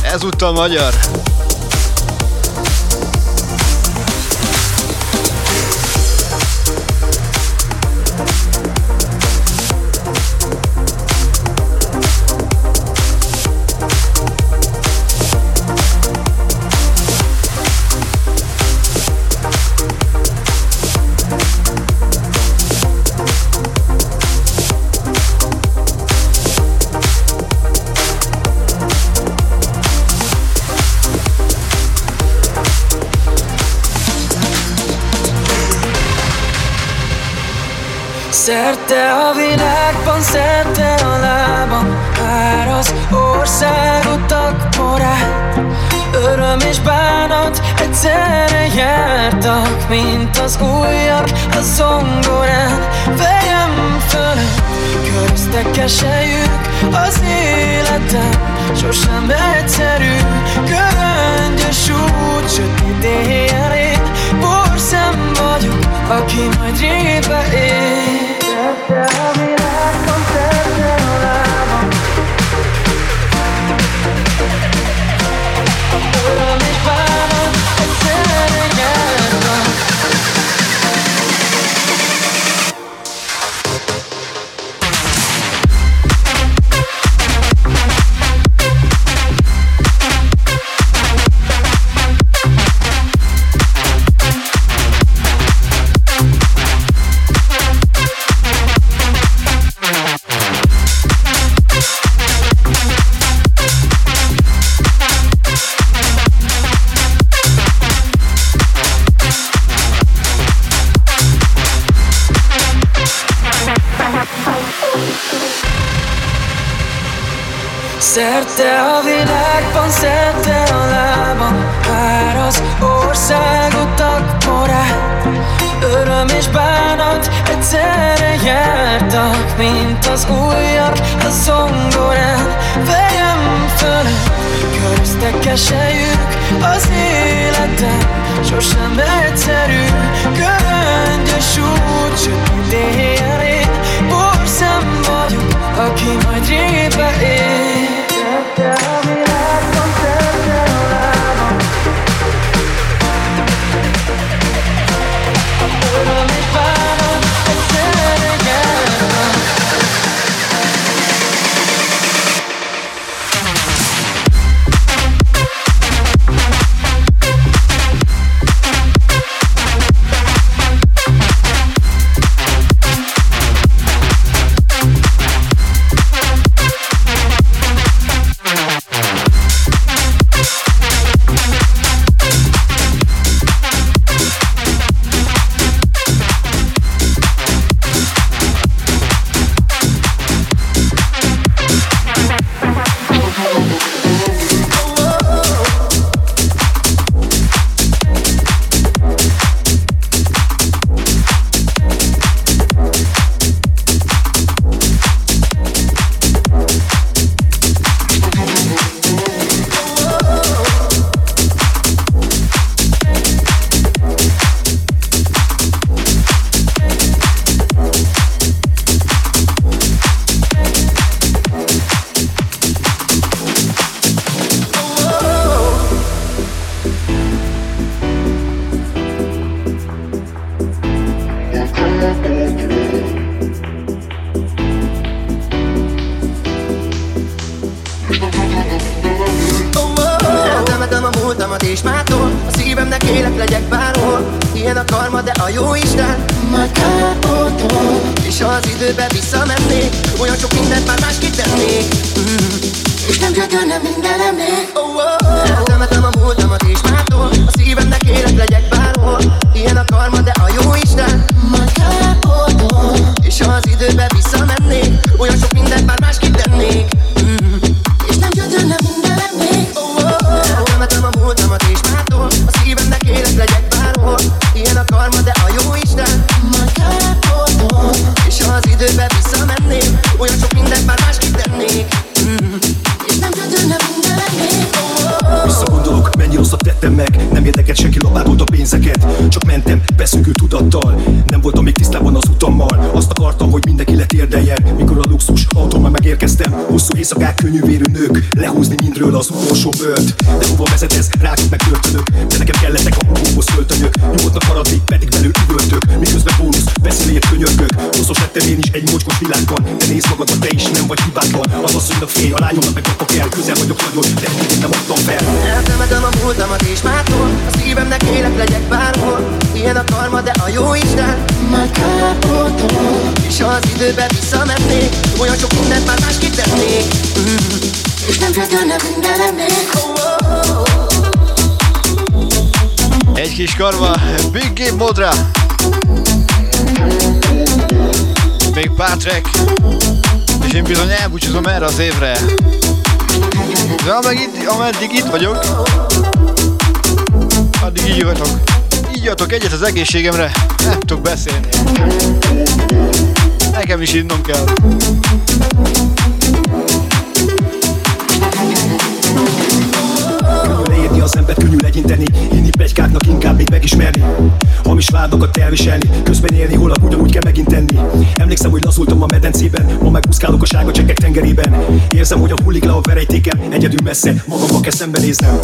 Ezúttal magyar. Szerte a világban, szerte a lábam Már az országutak morát Öröm és bánat egyszerre jártak Mint az újak a zongorán. Fejem fölött köröztek keselyük Az életem sosem egyszerű Göröngyös út, sötét éjjelén Porszem vagyok, aki majd rébe él Szerte a világban, világban, szerte a lábam Vár az országutak morát Öröm és bánat egyszerre jártak Mint az újak a zongorán. Fejem fölött köröztek keselyük Az életem sosem egyszerű Köröngyös út, sötét éjjelén Borszem vagyok, aki majd rébe él kis karma, Big Game Modra. Még pár. És én bizony elbúcsúzom erre az évre. De ameddig itt, ameddig itt vagyok, addig így jötök. Így jötök egyet az egészségemre. Nem tudok beszélni. Nekem is innom kell. Az ember könnyű legyinteni Inni plegykáknak inkább még megismerni Hamis vádakat elviselni Közben élni holnap ugyanúgy kell megint tenni. Emlékszem, hogy lazultam a medencében Ma megúszkálok a sárga csekkek tengerében. Érzem, hogy a hullik le a verejtékem Egyedül messze, magamba kell szembenéznem.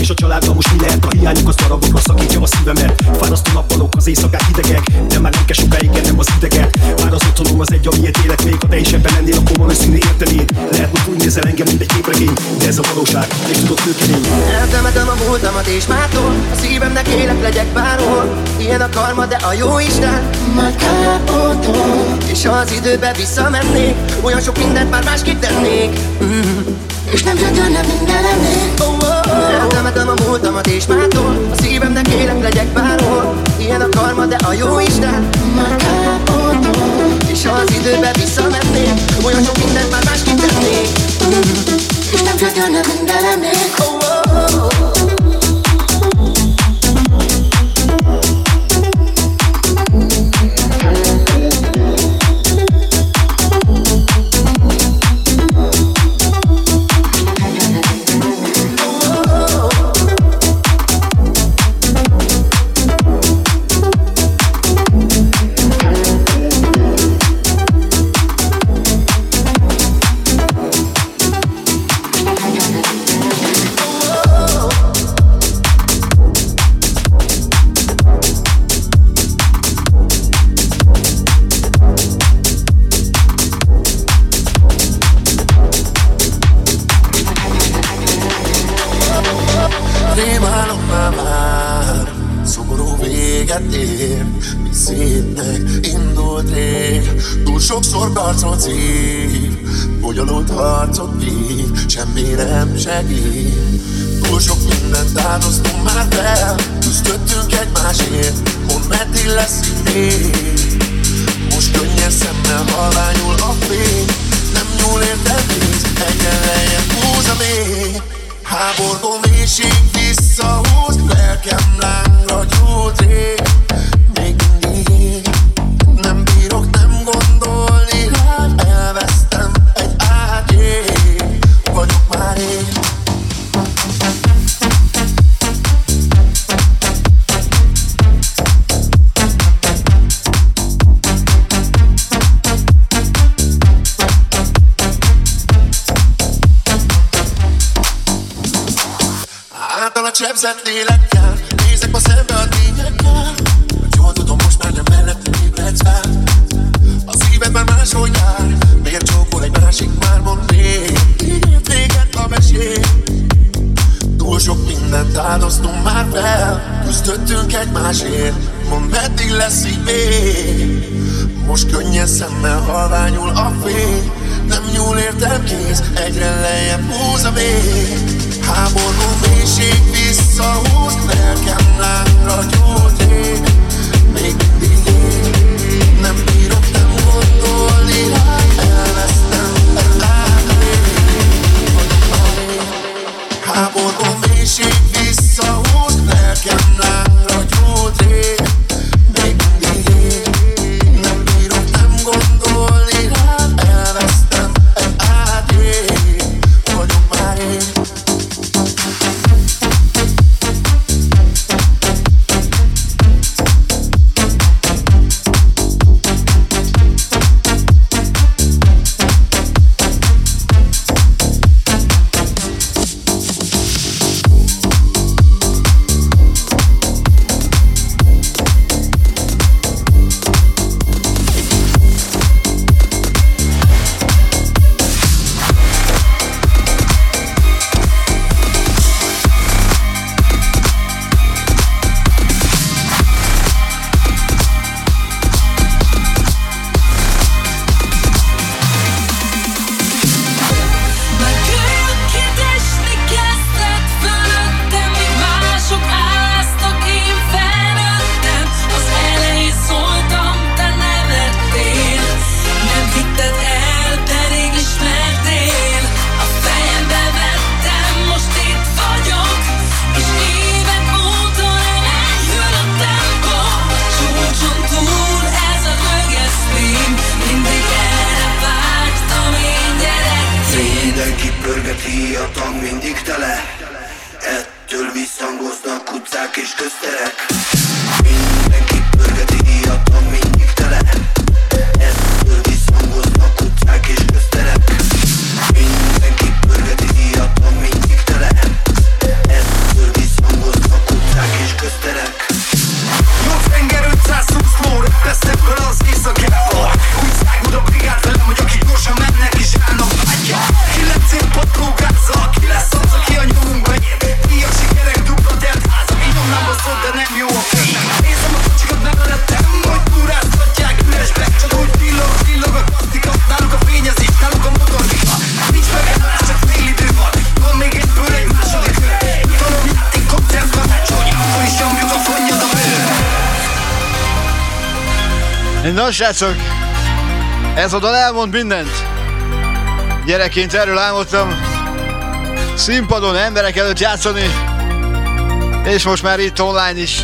És a családban most mi lehet? A hiányok Az darabokra szakítja a szívemet. Fárasztó nappalok, az éjszakák hidegek De már nem kell sokáig ennem az ideget. Már az otthonom az egy, amiért élek még Ha te is ebben lennél, akkor valószínű értenéd Lehet, hogy úgy nézel engem, mint egy képregény De ez a valóság, és tudod kőkemény Eltemetem a múltamat és mától A szívemnek élek legyek bárhol Ilyen a karma, de a jó Isten. Majd kárpótol És ha az időbe visszamennék Olyan sok mindent már másképp tennék. Mm. És nem csötörne minden lennék oh, oh, oh. Eltemetem a múltamat és mától. A szívemnek élek legyek bárhol. Ilyen a karma, de a jó Isten. Már kárpótol És ha az időbe visszamennék Olyan sok mindent már másképp tennék. Mm. És nem csötörne minden lennék oh, oh. shaggy Túl sok mindent áldoztunk már fel. Küzdöttünk egymásért Ma meddig lesz így még? Most könnyen szemmel halványul a fény. Nem nyúl értem kéz Egyre lejjebb húz a vég. Háború mélység visszahúz Lelkem lábra gyújt ég Még mindig ég Nem bírok nem gondolni Hát elvesztem, de átlék Háború Shake Na srácok, ez a dal elmond mindent. Gyerekként erről álmodtam, színpadon emberek előtt játszani, és most már itt online is.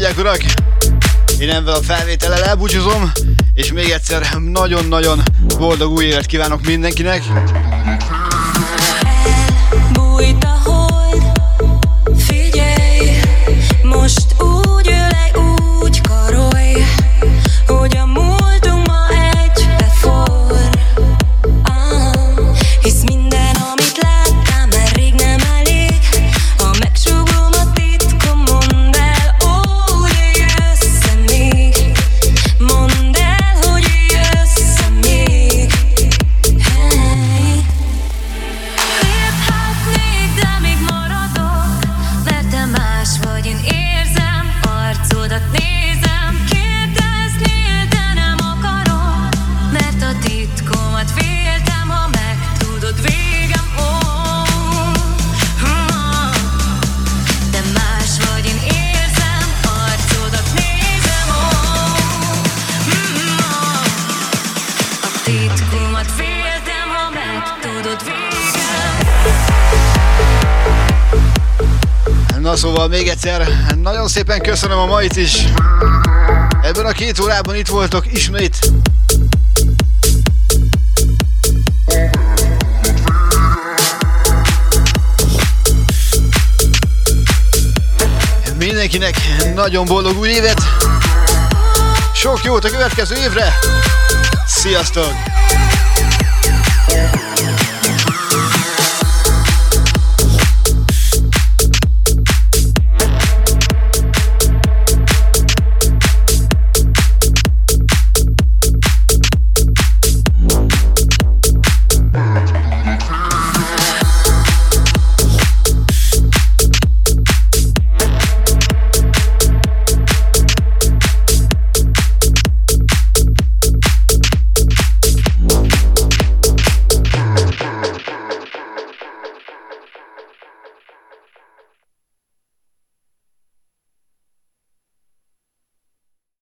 hölgyek, urak! Én ebben a felvétellel elbúcsúzom, és még egyszer nagyon-nagyon boldog új élet kívánok mindenkinek! egyszer. Nagyon szépen köszönöm a mait is. Ebben a két órában itt voltok ismét. Mindenkinek nagyon boldog új évet! Sok jót a következő évre! Sziasztok!